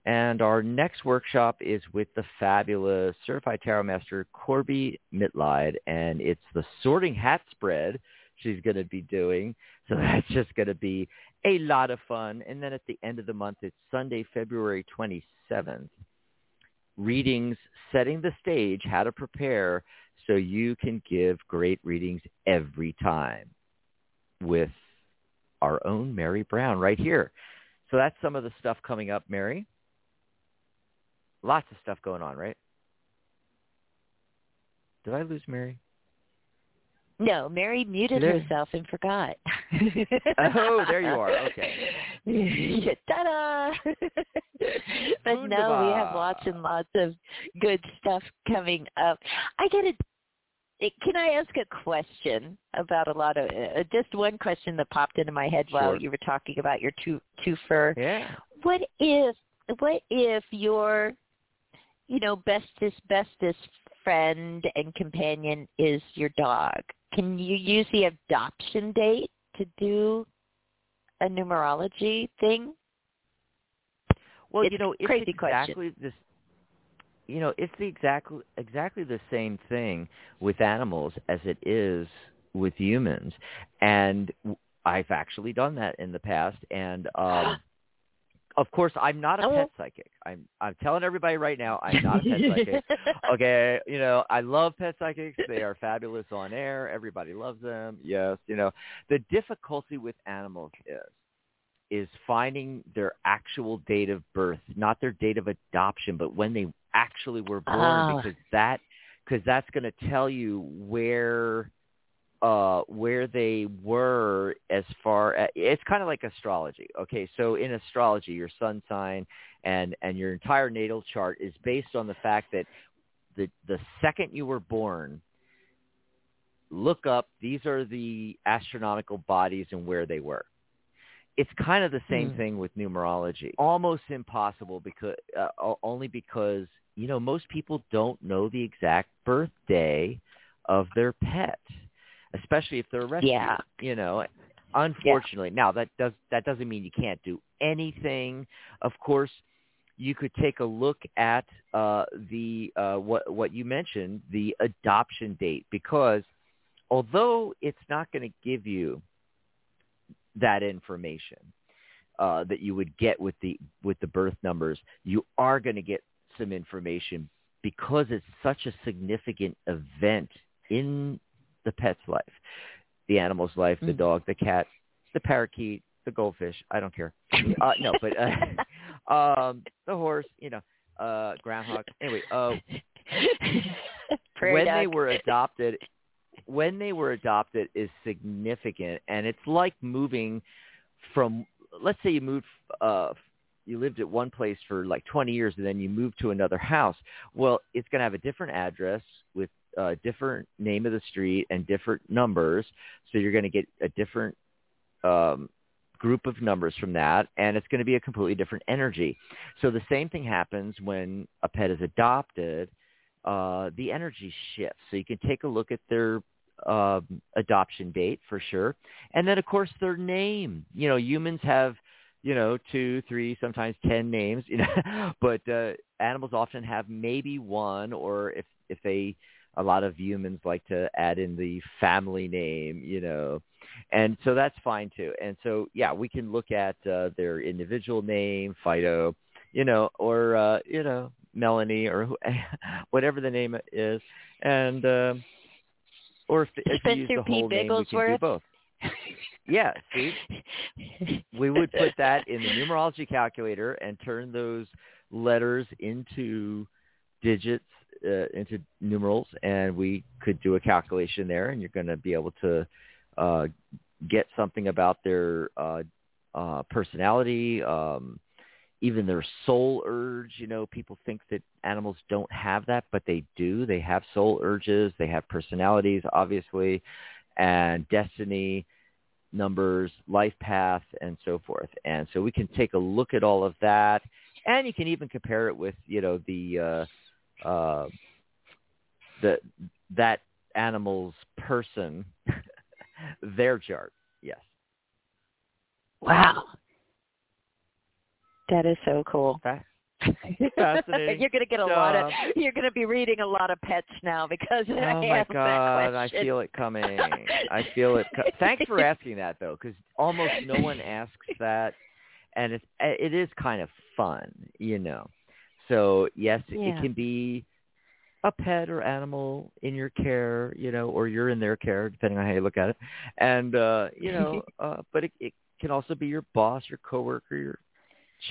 And our next workshop is with the fabulous Certified Tarot Master Corby Mitleid, and it's the Sorting Hat Spread she's going to be doing. So that's just going to be a lot of fun. And then at the end of the month, it's Sunday, February 27th. Readings setting the stage, how to prepare so you can give great readings every time with our own Mary Brown right here. So that's some of the stuff coming up, Mary. Lots of stuff going on, right? Did I lose Mary? No, Mary muted herself and forgot. oh, there you are. Okay. Ta-da! but no, we have lots and lots of good stuff coming up. I get a can I ask a question about a lot of uh, just one question that popped into my head sure. while you were talking about your two two fur. Yeah. What if what if your you know bestest bestest friend and companion is your dog? Can you use the adoption date to do a numerology thing? Well, it's you know, it's crazy exactly question. this. You know, it's the exactly exactly the same thing with animals as it is with humans, and I've actually done that in the past. And um, of course, I'm not a Oh. pet psychic. I'm I'm telling everybody right now, I'm not a pet psychic. okay, you know, I love pet psychics. They are fabulous on air. Everybody loves them. Yes, you know, the difficulty with animals is is finding their actual date of birth, not their date of adoption, but when they actually were born, Oh. because that because that's going to tell you where uh where they were as far as it's kind of like astrology okay so in astrology your sun sign and and your entire natal chart is based on the fact that the the second you were born look up these are the astronomical bodies and where they were it's kind of the same Hmm. thing with numerology almost impossible because uh, only because you know most people don't know the exact birthday of their pet especially if they're a rescue Yeah. you know unfortunately now that does that doesn't mean you can't do anything. Of course you could take a look at uh, the uh, what what you mentioned the adoption date because although it's not going to give you that information uh, that you would get with the with the birth numbers, you are going to get some information because it's such a significant event in the pet's life, the animal's life, the Mm. dog, the cat, the parakeet, the goldfish. I don't care. Uh, no, but uh, um, the horse, you know, uh, groundhog. Anyway, uh, Prairie when dog. they were adopted when they were adopted is significant and it's like moving from let's say you moved uh you lived at one place for like 20 years and then you moved to another house well it's going to have a different address with different name of the street and different numbers so you're going to get a different um group of numbers from that and it's going to be a completely different energy so the same thing happens when a pet is adopted uh, the energy shifts. So you can take a look at their um, adoption date for sure, and then of course their name. You know, humans have you know two, three, sometimes ten names. You know, but uh, animals often have maybe one, or if if they a lot of humans like to add in the family name. You know. And so that's fine too. And so, yeah, we can look at uh, their individual name, Fido, you know, or uh, you know, Melanie or who, whatever the name is, and um, or if, if you use the P. whole name, we can do both. Yeah, see, we would put that in the numerology calculator and turn those letters into digits, uh, into numerals, and we could do a calculation there, and you're going to be able to uh, get something about their uh, uh, personality, um, even their soul urge. You know, people think that animals don't have that, but they do. They have soul urges. They have personalities, obviously, and destiny numbers, life path, and so forth. And so we can take a look at all of that, and you can even compare it with, you know, the uh, uh, the that animal's person, their chart. Yes. Wow. That is so cool. Fascinating. you're going to get a lot of. You're going to be reading a lot of pets now because Oh I my asked that God! I feel it coming. I feel it. Co- Thanks for asking that though, because almost no one asks that, and it's it is kind of fun, you know. So yes, it can be a pet or animal in your care, you know, or you're in their care, depending on how you look at it. And uh, you know, uh, but it, it can also be your boss, your coworker, your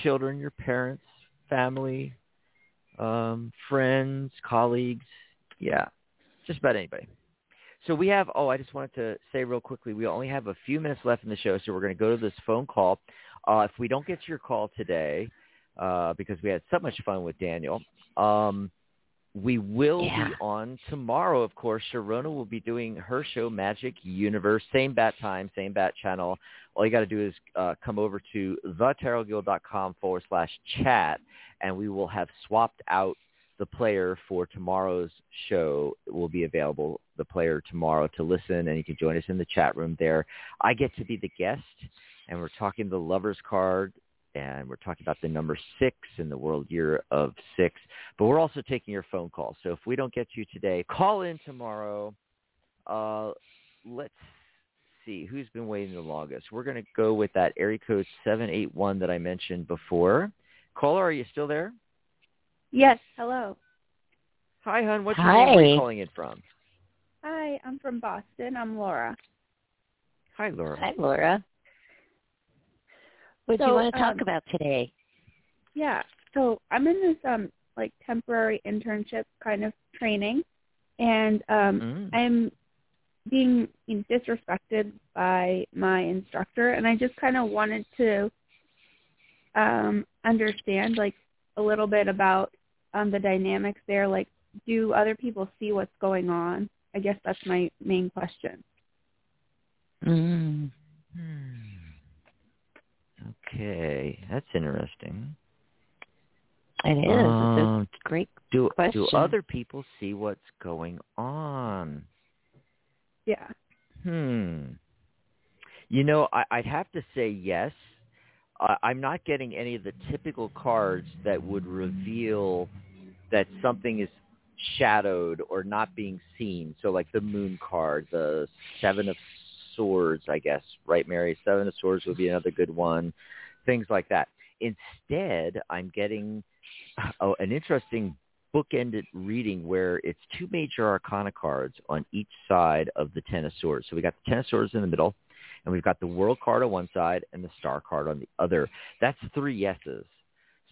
children, your parents, family, um, friends, colleagues. Yeah, just about anybody. So we have, oh, I just wanted to say real quickly, we only have a few minutes left in the show, so we're going to go to this phone call. Uh, if we don't get to your call today, uh, because we had so much fun with Daniel, um, we will Yeah. be on tomorrow, of course. Sharona will be doing her show, Magic Universe, same bat time, same bat channel. All you got to do is uh, come over to thetarotguild.com forward slash chat, and we will have swapped out the player for tomorrow's show it will be available, the player tomorrow to listen, and you can join us in the chat room there. I get to be the guest, and we're talking the lover's card, and we're talking about the number six in the world year of six, but we're also taking your phone calls. So if we don't get you today, call in tomorrow. Uh, let's see who's been waiting the longest. We're going to go with that area code 781 that I mentioned before. Caller, are you still there? Yes, hello. Hi, hon. What's your name? Where are you calling in from? Hi, I'm from Boston. I'm Laura. Hi, Laura. Hi, Laura. What do you want to talk um, about today? Yeah. So I'm in this um like temporary internship kind of training and um Mm. I'm being you know, disrespected by my instructor and I just kind of wanted to um understand like a little bit about um the dynamics there like do other people see what's going on? I guess that's my main question. Mm. Hmm. Okay, that's interesting. It is. it's a Um, great do do other people see what's going on? Yeah. Hmm. You know, I, I'd have to say yes. I, I'm not getting any of the typical cards that would reveal that something is shadowed or not being seen. So like the moon card, the seven of swords, I guess, right, Mary? Seven of swords would be another good one. Things like that. Instead, I'm getting oh, an interesting bookended reading where it's two major arcana cards on each side of the Ten of Swords. So we got the Ten of Swords in the middle, and we've got the World card on one side and the Star card on the other. That's three yeses.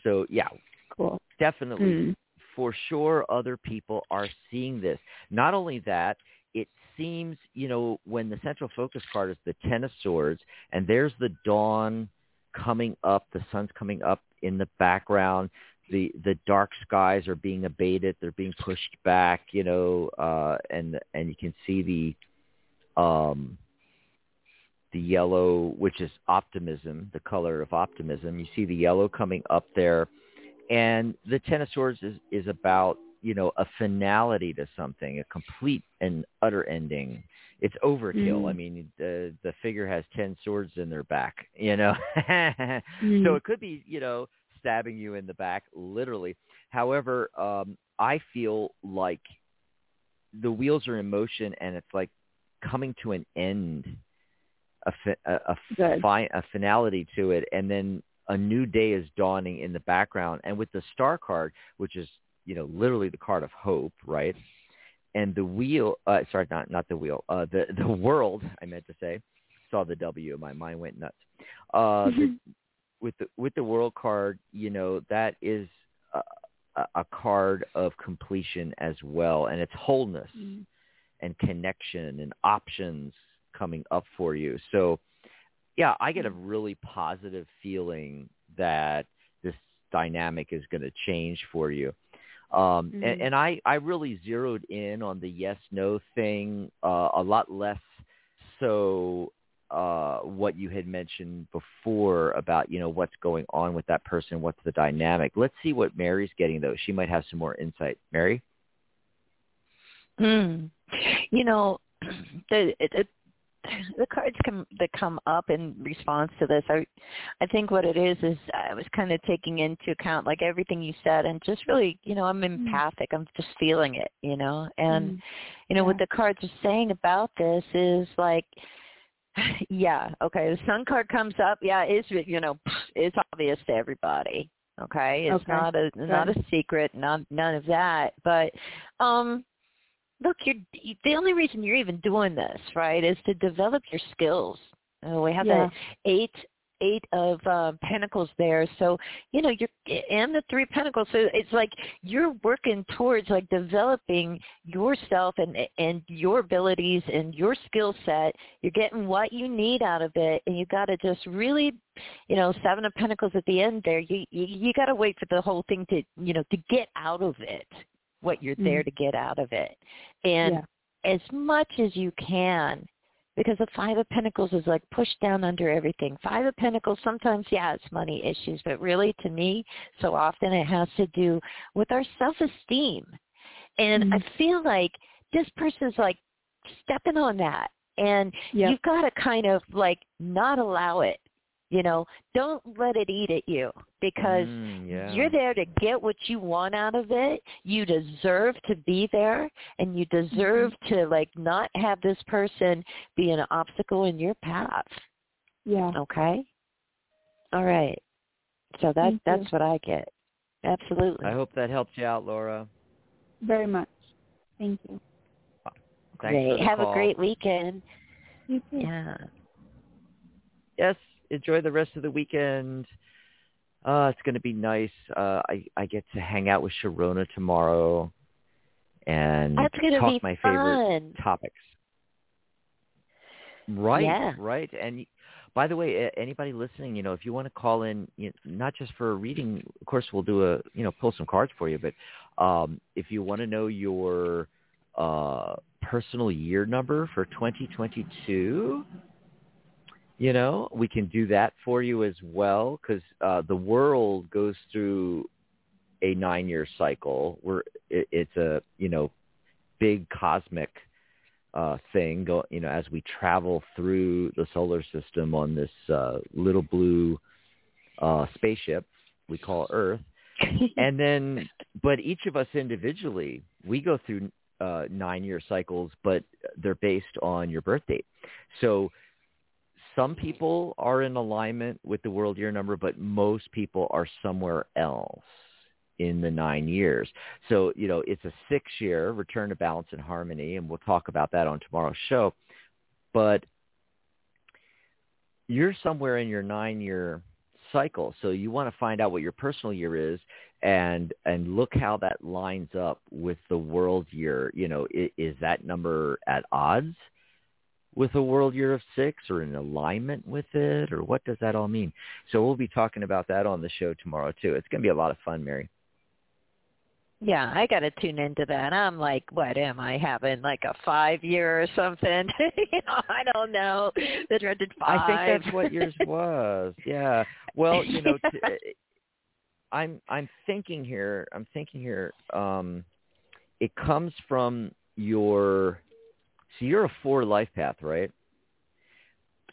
So yeah, Cool. definitely Mm. for sure other people are seeing this. Not only that, it seems, you know, when the central focus card is the Ten of Swords and there's the dawn coming up, the sun's coming up in the background, the the dark skies are being abated, they're being pushed back, you know, uh and and you can see the um the yellow, which is optimism, the color of optimism. You see the yellow coming up there and the ten of swords is is about you know a finality to something a complete and utter ending it's overkill. Mm. i mean the the figure has ten swords in their back you know? Mm. so it could be you know stabbing you in the back literally. However um i feel like the wheels are in motion and it's like coming to an end a fi- a, a, fi- a finality to it and then a new day is dawning in the background. And with the star card which is you know literally the card of hope right and the wheel uh sorry not not the wheel uh the the world i meant to say saw the w my mind went nuts uh the, with the with the world card you know that is a, a card of completion as well and it's wholeness Mm. and connection and options coming up for you. So, yeah, I get a really positive feeling that this dynamic is going to change for you. Um, Mhm. and, and I, I really zeroed in on the yes no thing uh, a lot less so uh, what you had mentioned before about you know what's going on with that person, what's the dynamic. Let's see what Mary's getting though. She might have some more insight. Mary. Mm. You know, the it, it, the cards come that come up in response to this. I I think what it is is I was kind of taking into account like everything you said and just really, you know, I'm empathic. I'm just feeling it, you know. And Mm. you know what the cards are saying about this is like yeah, okay, the sun card comes up. Yeah, it's you know, it's obvious to everybody. Okay, it's Okay, not a not a secret, not none of that. But um look, you're the only reason you're even doing this, right, is to develop your skills. Uh, we have Yeah. the eight eight of uh, pentacles there, so you know you're and the three pentacles. So it's like you're working towards like developing yourself and and your abilities and your skill set. You're getting what you need out of it, and you got to just really, you know, seven of pentacles at the end there. You you, you got to wait for the whole thing to you know to get out of it what you're there Mhm. to get out of it. And Yeah. as much as you can, because the Five of Pentacles is like pushed down under everything. Five of Pentacles, sometimes, yeah, it's money issues, but really to me, so often it has to do with our self-esteem. And I Mhm. feel like this person's like stepping on that. And Yep. you've got to kind of like not allow it. You know, don't let it eat at you because Mm, yeah. you're there to get what you want out of it. You deserve to be there and you deserve to like not have this person be an obstacle in your path. Yeah. Okay? All right. So that Thank you. that's what I get. Absolutely. I hope that helps you out, Laura. Very much. Thank you. Thanks for great. the Have call. a great weekend. You too. Yeah. yes, enjoy the rest of the weekend. Uh, it's going to be nice. Uh, I I get to hang out with Sharona tomorrow and talk my favorite fun. topics. Right, Yeah. right. And y- by the way, anybody listening, you know, if you want to call in, you know, not just for a reading, of course, we'll do a, you know, pull some cards for you. But um, if you want to know your uh, personal year number for 2022, you know, we can do that for you as well because uh, the world goes through a nine-year cycle. Where it, it's a, you know, big cosmic uh, thing. Go, you know, as we travel through the solar system on this uh, little blue uh, spaceship we call Earth, and then, but each of us individually, we go through uh, nine-year cycles, but they're based on your birth date. So some people are in alignment with the world year number, but most people are somewhere else in the nine years. So, you know, it's a six year return to balance and harmony, and we'll talk about that on tomorrow's show. But you're somewhere in your nine year cycle. So you want to find out what your personal year is and and look how that lines up with the world year. You know, is, is that number at odds with a world year of six or in alignment with it or what does that all mean? So we'll be talking about that on the show tomorrow too. It's going to be a lot of fun, Mary. Yeah, I got to tune into that. I'm like, what am I having? Like a five year or something? you know, I don't know. The dreaded five. I think that's what yours was. Yeah. Well, you know, t- I'm I'm thinking here. I'm thinking here. Um, it comes from your. So you're a four life path, right?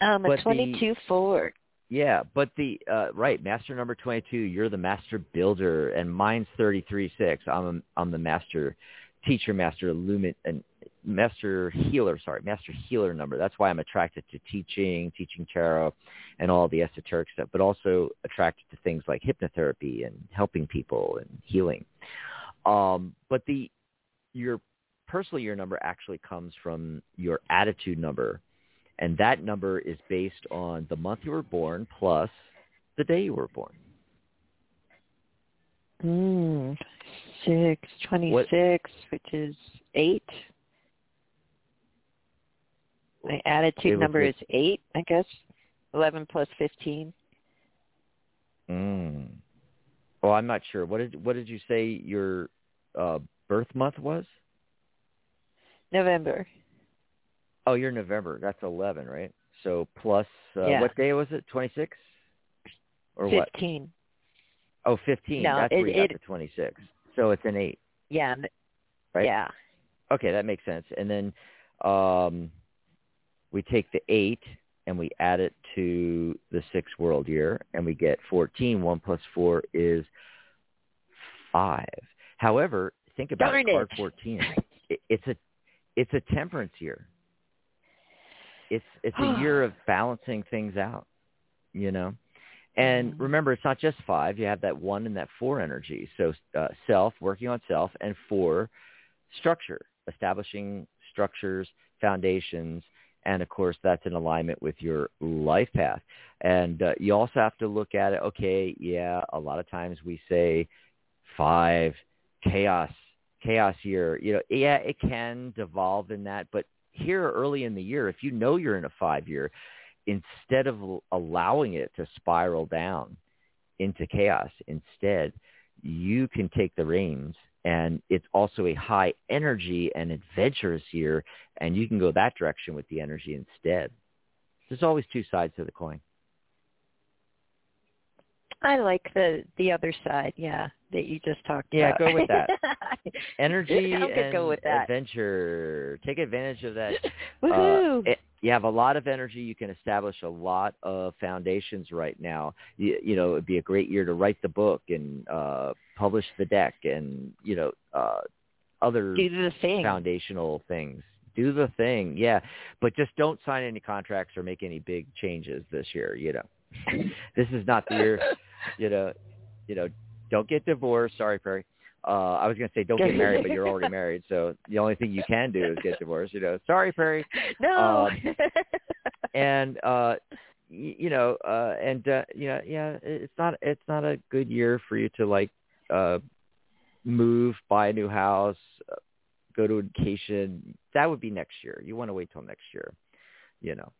um, but a the- 22 four. Yeah, but the uh right, master number 22, you're the master builder and mine's 33-6. I'm a, I'm the master teacher, master illumin and master healer, sorry, master healer number. That's why I'm attracted to teaching, teaching tarot and all the esoteric stuff, but also attracted to things like hypnotherapy and helping people and healing. Um but the your personal year number actually comes from your attitude number and that number is based on the month you were born plus the day you were born. Mm, six, 26, which is eight. My attitude number is eight, I guess. Eleven plus fifteen. Mm. Oh, I'm not sure. What did what did you say your uh, birth month was? November. Oh, you're November. That's eleven, right? So plus uh, Yeah. what day was it? Twenty six or what? Fifteen. Oh, 15. No, That's it- where you got the 26. So it's an 8, Yeah. right? Yeah. Okay, that makes sense. And then um, we take the 8 and we add it to the 6 world year and we get 14. 1 plus 4 is 5. However, think about Darn card it. 14. It, it's a it's a temperance year. It's it's a year of balancing things out, you know. And Mhm. remember, it's not just five. You have that one and that four energy. So uh, self, working on self, and four, structure, establishing structures, foundations, and of course that's in alignment with your life path. And uh, you also have to look at it. Okay, yeah, a lot of times we say five, chaos, chaos year. You know, yeah, it can devolve in that, but here early in the year, if you know you're in a five year, instead of allowing it to spiral down into chaos, instead you can take the reins and it's also a high energy and adventurous year and you can go that direction with the energy instead. There's always two sides to the coin. I like the the other side, yeah, that you just talked Yeah, about. Yeah, go with that. Energy and go with that. adventure. Take advantage of that Woohoo. Uh, it, you have a lot of energy. You can establish a lot of foundations right now. You, you know, it'd be a great year to write the book and uh, publish the deck and, you know, uh, other thing. foundational things. Do the thing, yeah. But just don't sign any contracts or make any big changes this year, you know. this is not the year, you know, you know, don't get divorced. Sorry, Perry. Uh, I was going to say don't get married, but you're already married. So the only thing you can do is get divorced, you know. Sorry, Perry. No. um, and uh y- you know uh and uh yeah yeah it's not it's not a good year for you to like uh move buy a new house uh, go to vacation that would be next year you want to wait till next year you know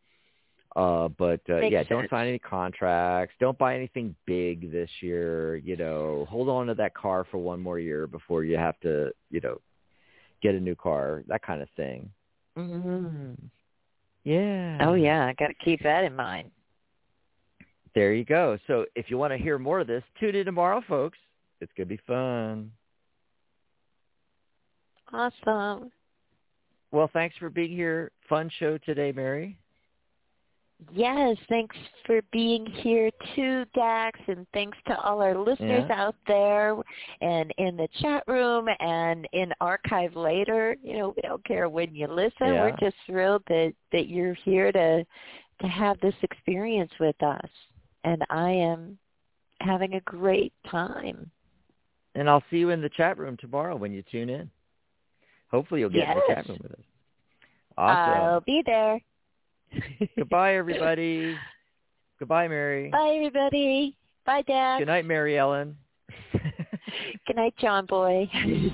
uh but uh Makes yeah don't sign any contracts don't buy anything big this year you know hold on to that car for one more year before you have to you know get a new car that kind of thing mm yeah Oh yeah, I got to keep that in mind. There you go. So if you want to hear more of this, tune in tomorrow, folks. It's going to be fun. Awesome. Well, thanks for being here. Fun show today, Mary. Yes, thanks for being here too, Dax, and thanks to all our listeners Yeah. out there and in the chat room and in archive later. You know, we don't care when you listen. Yeah. We're just thrilled that that you're here to to have this experience with us. And I am having a great time. And I'll see you in the chat room tomorrow when you tune in. Hopefully you'll get in the chat room with us. Awesome. I'll be there. Goodbye, everybody. Goodbye, Mary. Bye, everybody. Bye, Dax. Good night, Mary Ellen. Good night, John Boy.